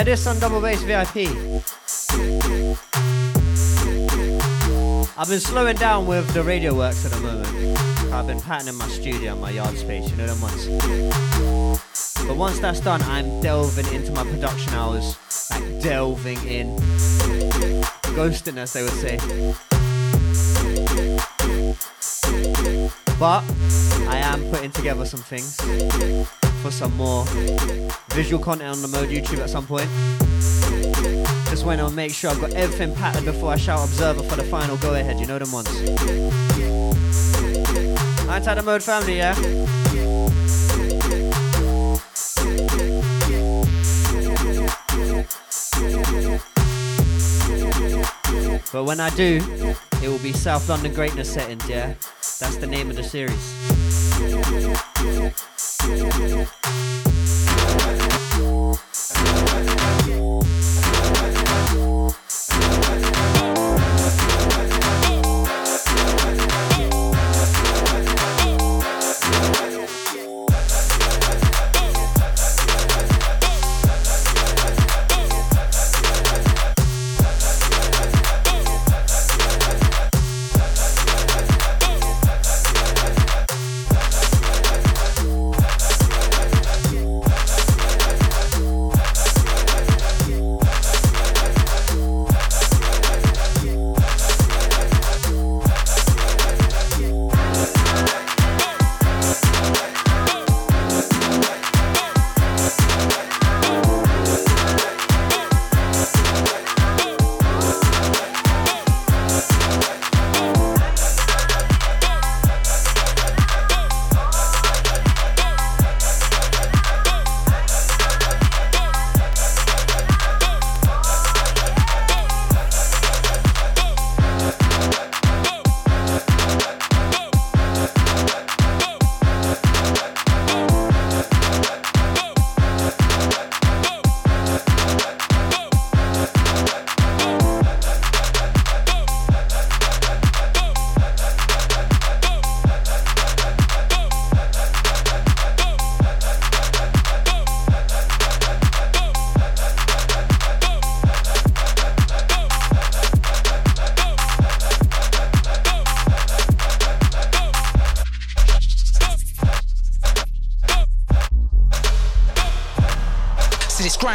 This on Double Bass VIP. I've been slowing down with the radio works at the moment. I've been patterning my studio, and my yard space, you know them ones. But once that's done, I'm delving into my production hours, like delving in, ghosting as they would say. But I am putting together some things for some more visual content on the Mode YouTube at some point. Just want to make sure I've got everything patterned before I shout Observer for the final go ahead. You know them ones. Outside the Mode family, yeah? But when I do, it will be South London Greatness settings, yeah? That's the name of the series you.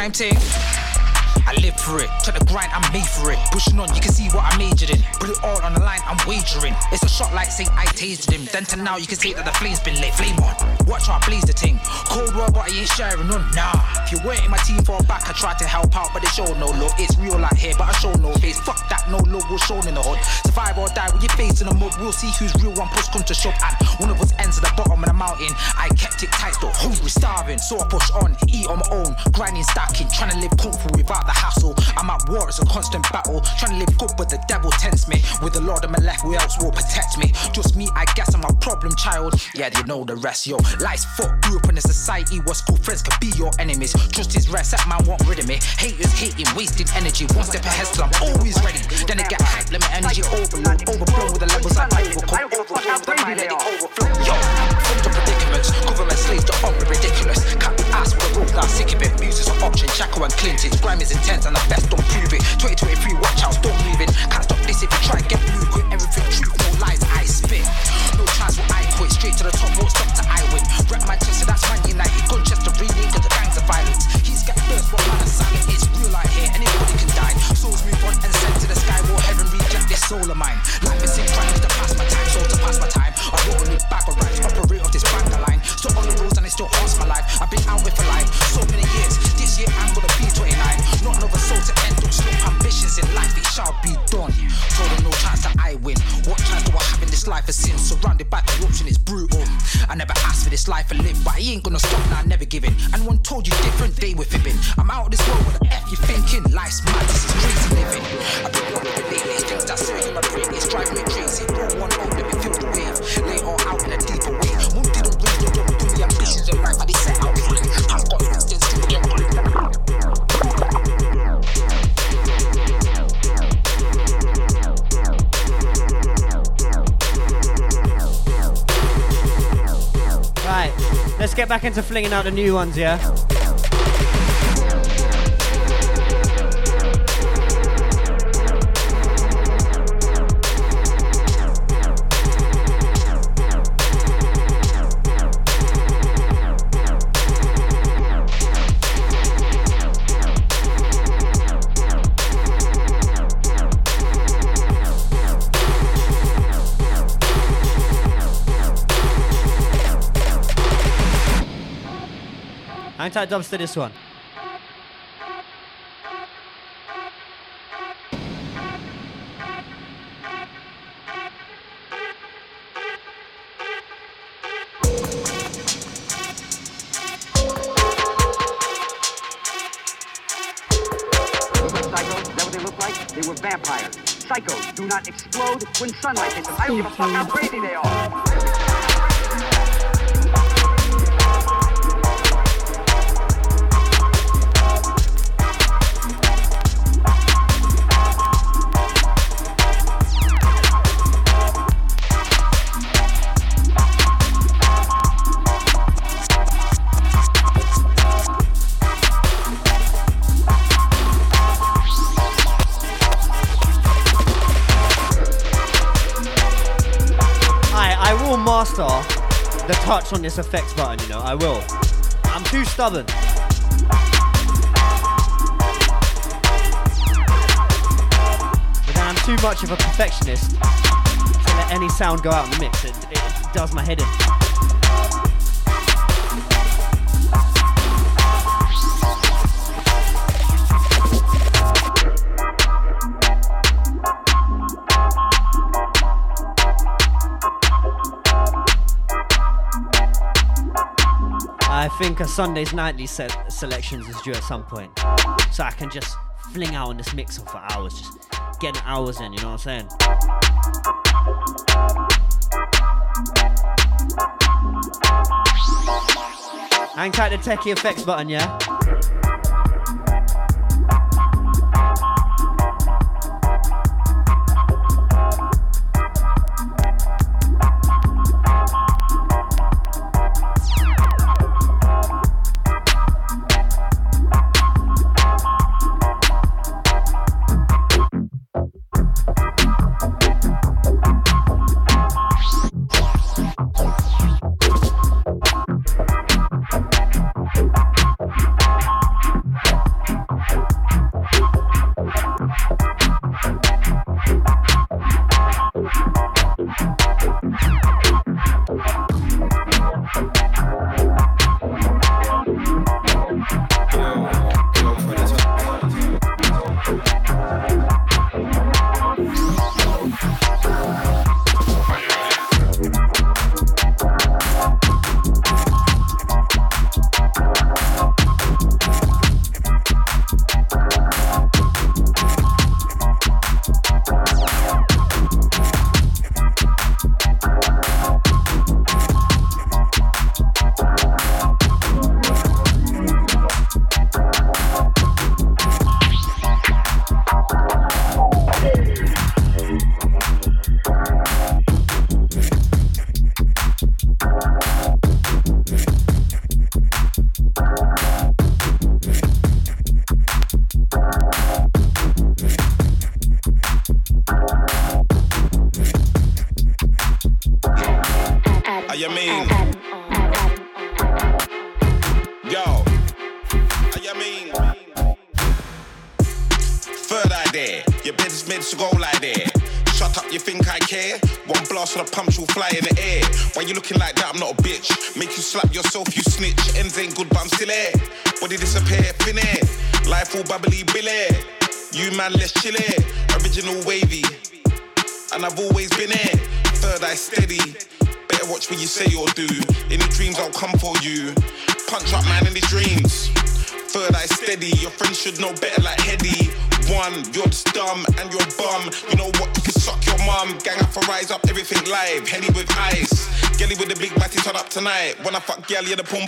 Grime thing. I live for it. Try to grind, I'm made for it. Pushing on, you can see what I majored in. Put it all on the line, I'm wagering. It's a shot like say I tasted him. Then to now, you can see that the Yeah, you know the rest, yo. Life's fucked, grew up in a society where school friends could be your enemies. Trust is rest, that man won't rid of me. Haters hating, wasting energy. One step ahead, so I'm always ready. Then it get hype, let my energy overload. Overflow with the levels I overcome. Overflow with the mind, let it overflow. Yo, from the predicaments, government slaves to on ridiculous. Now sick of it. Music's an option, Chaco and Clinton. Grime is intense and the best don't prove it. 2023, watch out, stop moving. Can't stop this if you try, to get blue. Quit everything, truth, no lies, I spit. No chance will I quit, straight to the top, won't stop to I win. Rep Manchester, that's Man United. Gunchester, really, cause the gangs of violence. He's got first, what man silent. It's real out here, anybody can die. Souls move on and sent to the sky, will heaven reject this soul of mine. Life is in crime, to pass my time, so to pass my time. Life to live, but I ain't gonna stop now, never giving. And one told you different, they were fibbing. I'm out of this world, what the F you thinking? Life's mad, into flinging out the new ones, yeah? Tight dubs to this one. They were vampires. Psychos do not explode when sunlight hits them. I don't give a fuck how crazy they are. On this effects button, you know, I will. I'm too stubborn. But then I'm too much of a perfectionist to let any sound go out in the mix. It, it, it does my head in. Think a Sunday's nightly se- selections is due at some point, so I can just fling out on this mixer for hours, just getting hours in. You know what I'm saying? Hang tight the techie effects button, yeah.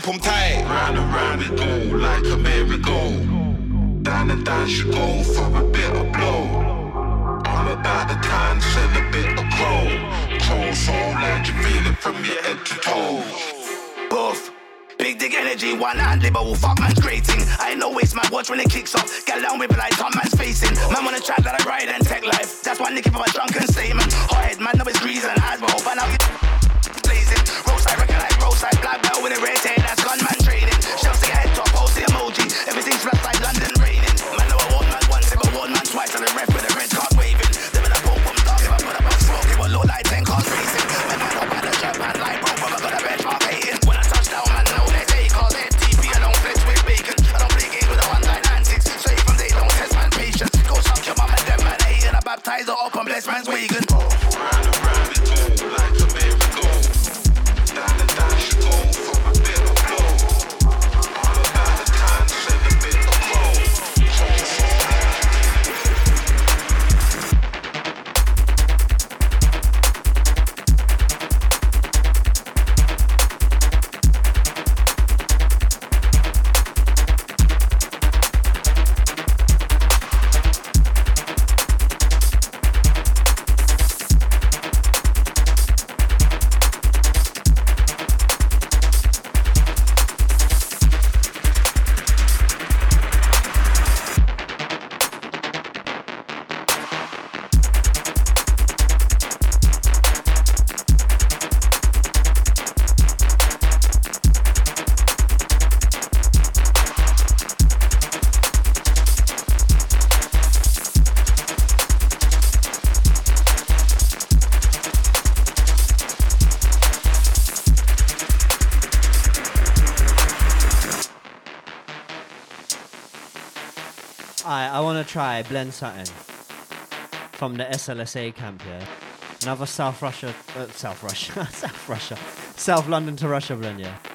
pump, pum time. try blend Sutton from the SLSA camp here. Yeah? Another South Russia, uh, South Russia, <laughs> South Russia, South London to Russia blend yeah.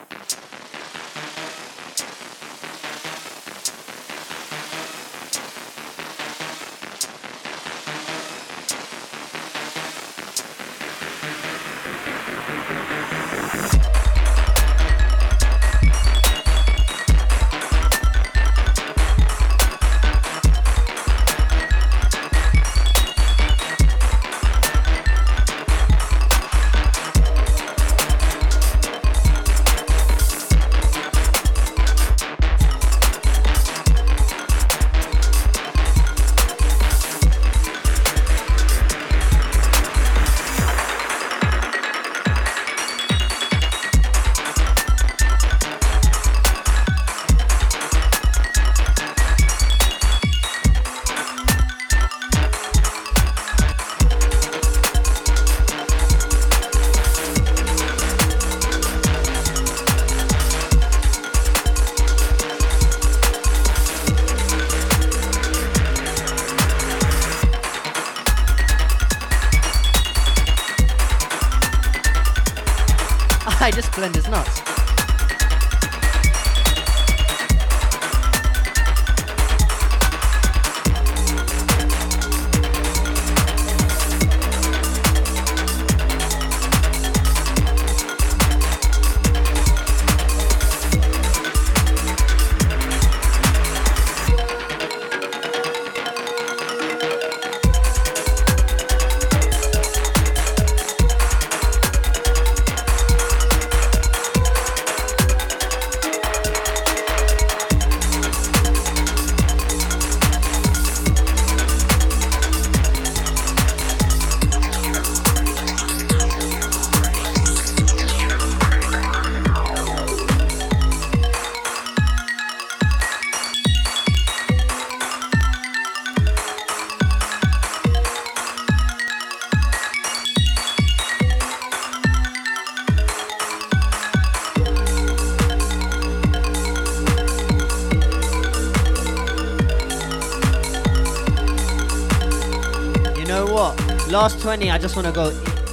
20, I just want to go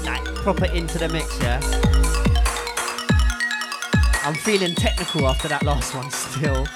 like proper into the mix, yeah? I'm feeling technical after that last one still.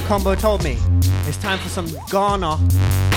Combo told me? It's time for some Ghana.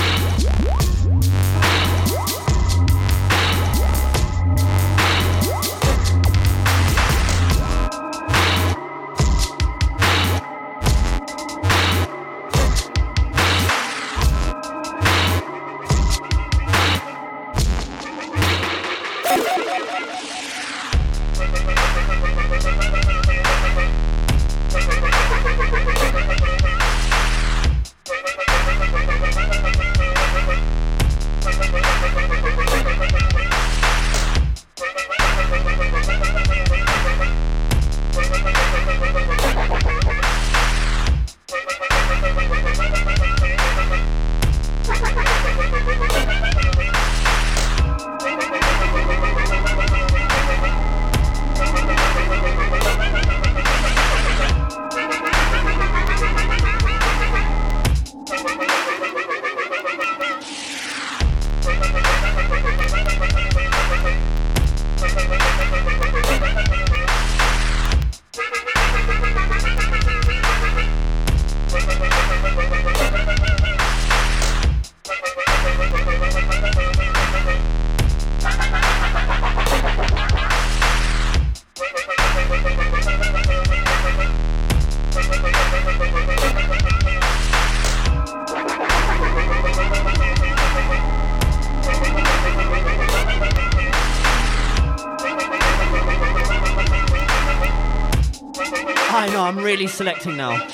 Selecting now.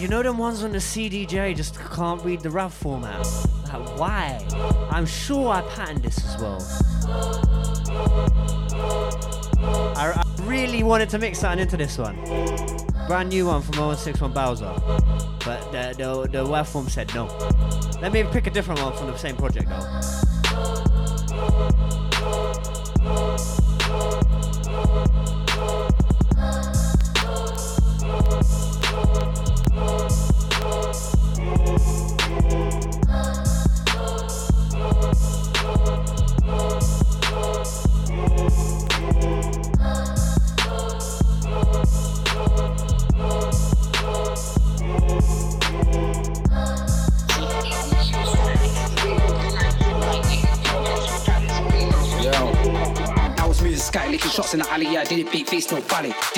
You know them ones on the CDJ just can't read the RAV format. Like, why? I'm sure I patterned this as well. I, I really wanted to mix something into this one. Brand new one from 0161 Bowser. But the, the, the waveform said no. Let me pick a different one from the same project though.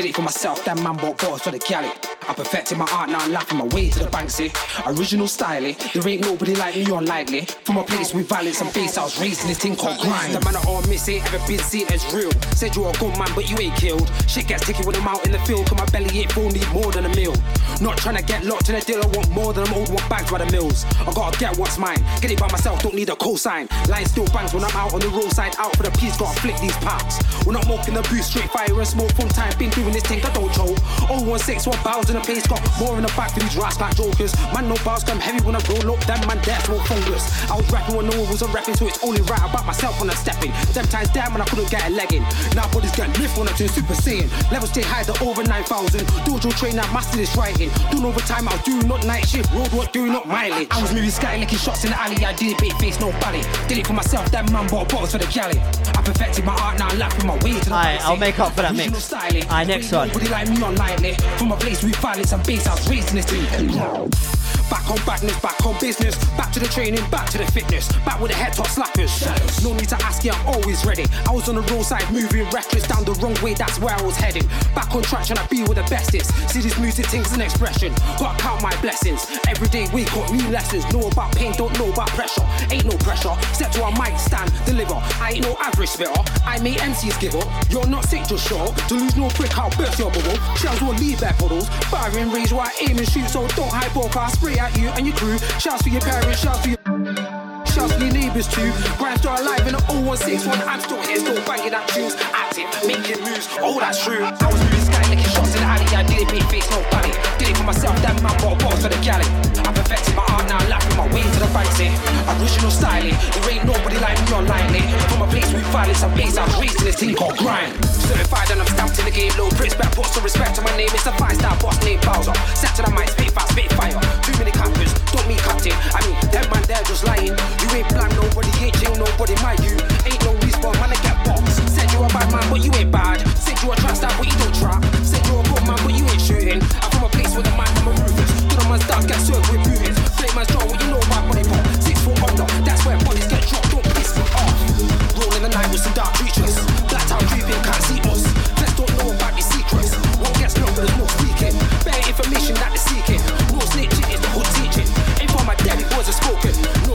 Did it for myself, that man bought balls for the galley. I perfected my art, now I'm laughing my way to the bank, see. Original style, eh? There ain't nobody like me, unlikely. From a place with violence and bass, I was raising this thing called grind. The man I all miss ain't ever been seen as real. Said you're a good man, but you ain't killed. Shit gets ticky when I'm out in the field, cause my belly ain't full, need more than a meal. Not trying to get locked in a deal, I want more than I'm old, want bags by the mills. I gotta get what's mine, get it by myself, don't need a cosign. Line still bangs when I'm out on the roadside, out for the peace, gotta flick these packs. We're not smoking the booth, straight fire and smoke from time, been doing this thing, I don't choke. 0161 Bowser the place, got more in the back for these rats like jokers. Man, no bars come heavy when I roll up, that man, that's no fungus. I was rapping when no one was a rapping, so it's only right about myself when I'm stepping. Them times down when I couldn't get a leg in. Now bodies get lift when I turn super saiyan. Levels stay high to over 9,000. Dojo train, I master this writing. Doing overtime, I'll do not night shift. Road work, doing not mileage. I was moving sky, licking shots in the alley. I did it, bait face, no bally. Did it for myself, that man bought bottles for the galley. I perfected my art, now I'm laughing my way to the Alright, I'll make up for that mix. styling. Alright, next one. Nobody like me online, From a place with violence and bass, I was raising this thing. Back on badness, back on business. Back to the training, back to the fitness. Back with the head top slackers. No need to ask, yeah, I'm always ready. I was on the roadside moving reckless down the wrong way, that's where I was heading. Back on track, trying to be with the bestest. See this music thing's an expression. Gotta count my blessings. Every day wake up, new lessons. Know about pain, don't know about pressure. Ain't no pressure. Step to a mic stand, deliver. I ain't no average spitter. I make MCs give up. You're not sick, just sure. To lose no prick, I'll burst your bubble. Shells will leave their puddles. Firing range while I aim and shoot, so don't hype up. Spray you and your crew. Shouts for your parents, shouts for your. Shouts for your neighbours too. Grind still alive in the 0161. I'm still here, still banging out tunes. Active, making moves. Oh, that's true. I was moving sky, in the alley. I did it, face, no body. Did it for myself, that man bought balls for the galley. I perfected my art, now laughing my way to the bank, say. Original styling. There ain't nobody like me online, eh? From a place with violence and bass, I raised in this thing called grind. Certified and I'm stamped in the game, low Brits, back boss, so respect to my name. It's a five star boss named Bowser. Set to the mic, spit fast, spit fire. Too many campers, don't mean captain. I mean, that man there just lying. You ain't blind, nobody ain't chill, nobody my you. Ain't no respawn, man, I get boxed. Said you a bad man, but you ain't bad. Said you a trap star, but you don't trap. Man, but you ain't shooting. I'm from a place where the man, I'm a ruthless. Do the man's stars get served with bootings. Flame man's draw, what you know about money pop. Six foot under, that's where bodies get dropped, don't piss me off. Roll in the night with some dark creatures. Black town creeping, can't see us. Let's don't know about the secrets. One gets known, but there's no speaking. Bare information that they're seeking. No snitching is the hood teaching. Ain't for my daddy boys are spoken. No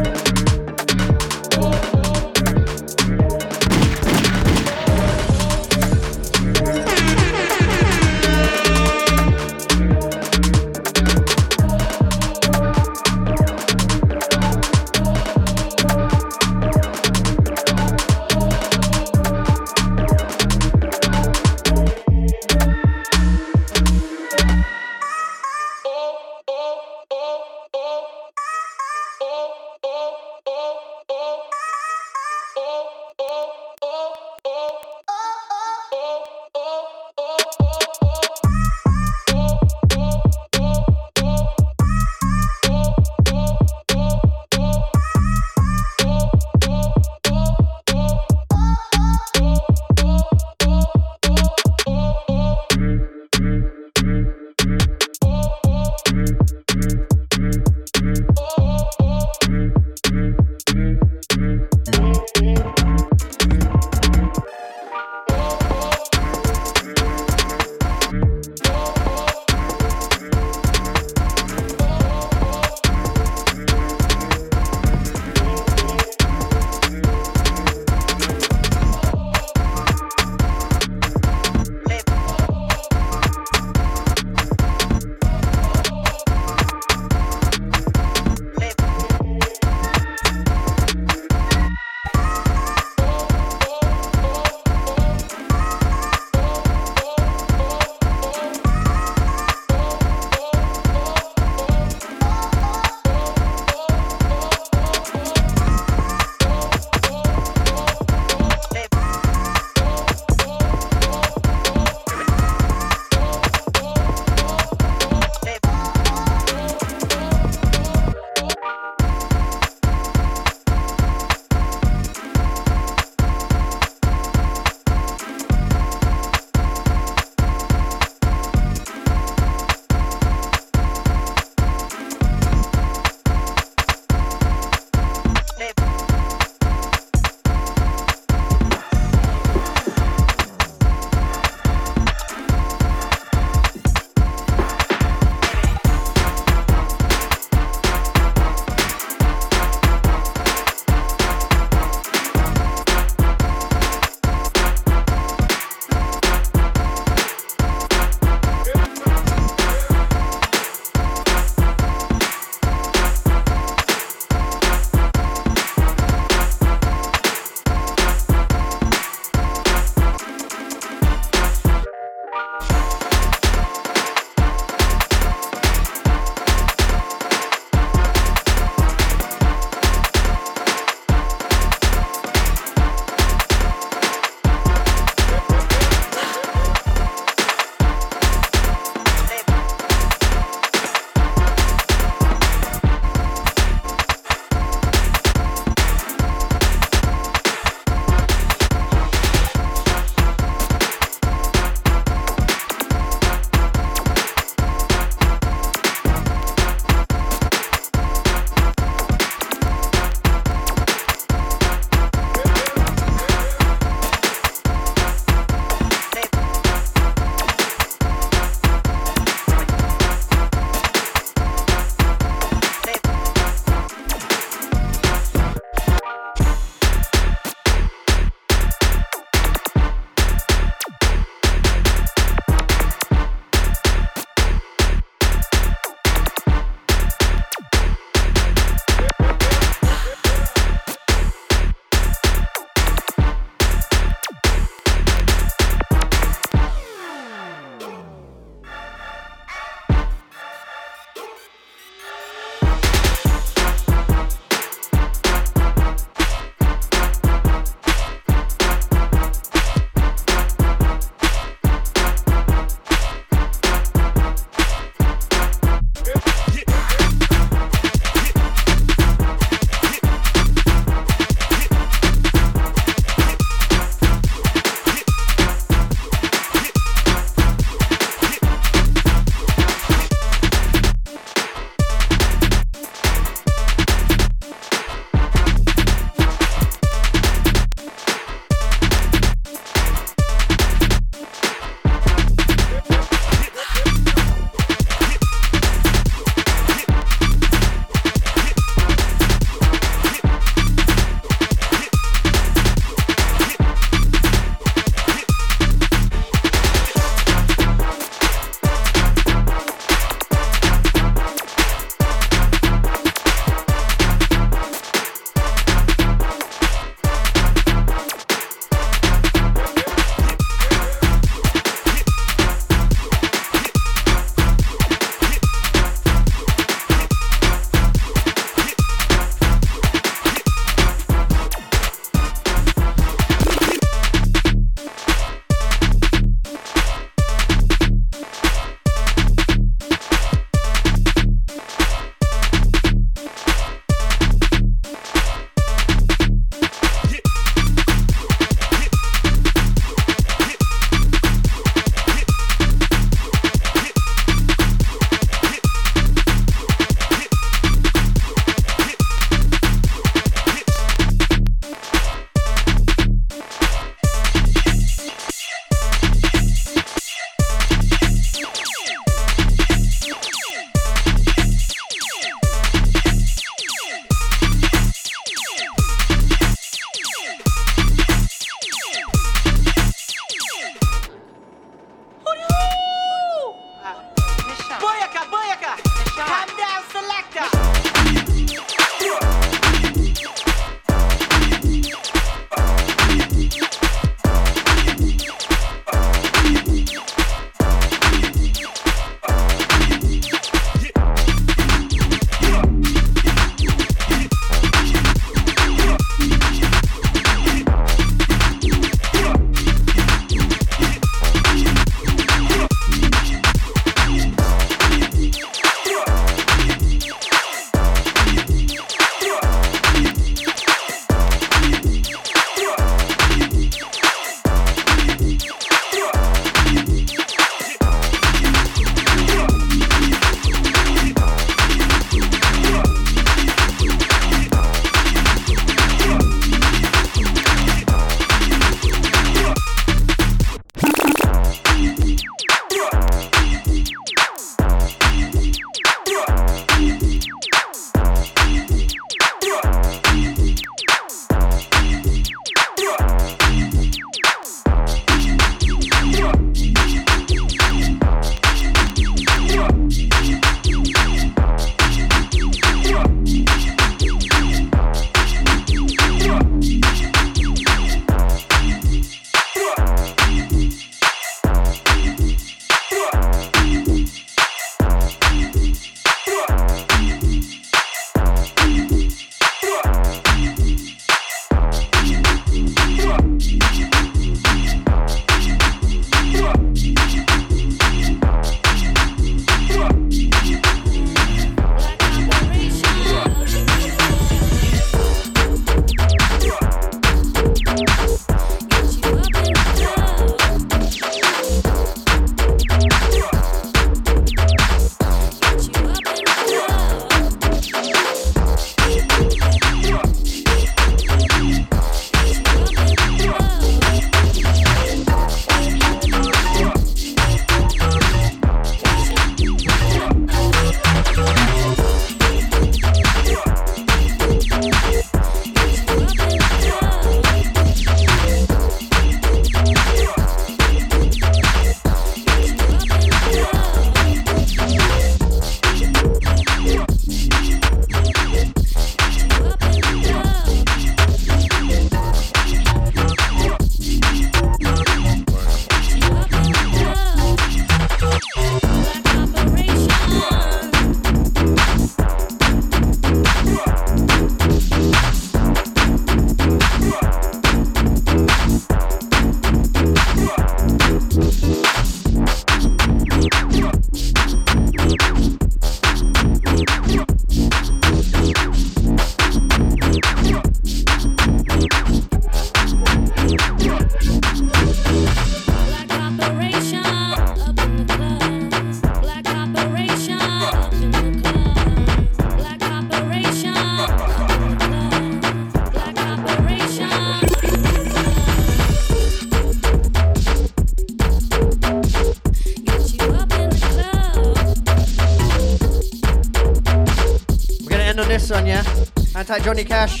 Johnny Cash.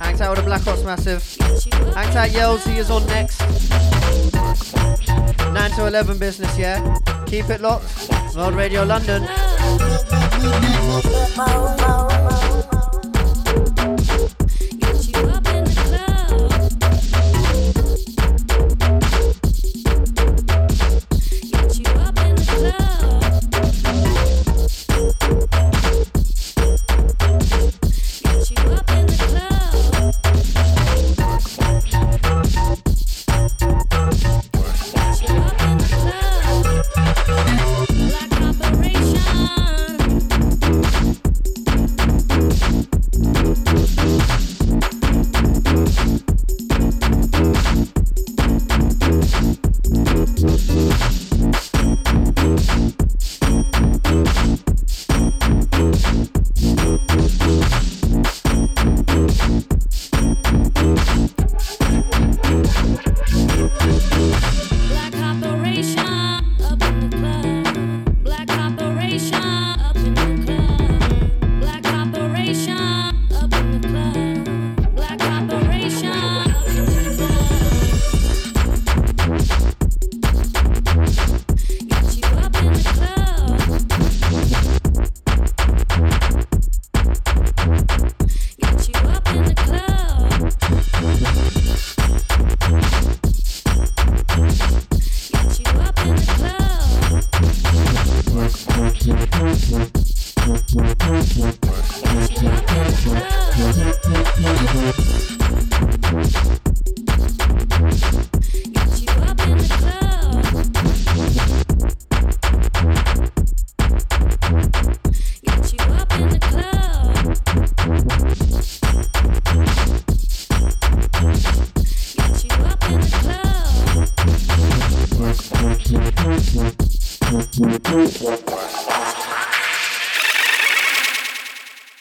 Hangs out with the Black Ops Massive. Hangs out Yells, he is on next. 9 to 11 business, yeah? Keep it locked. Mode Radio London.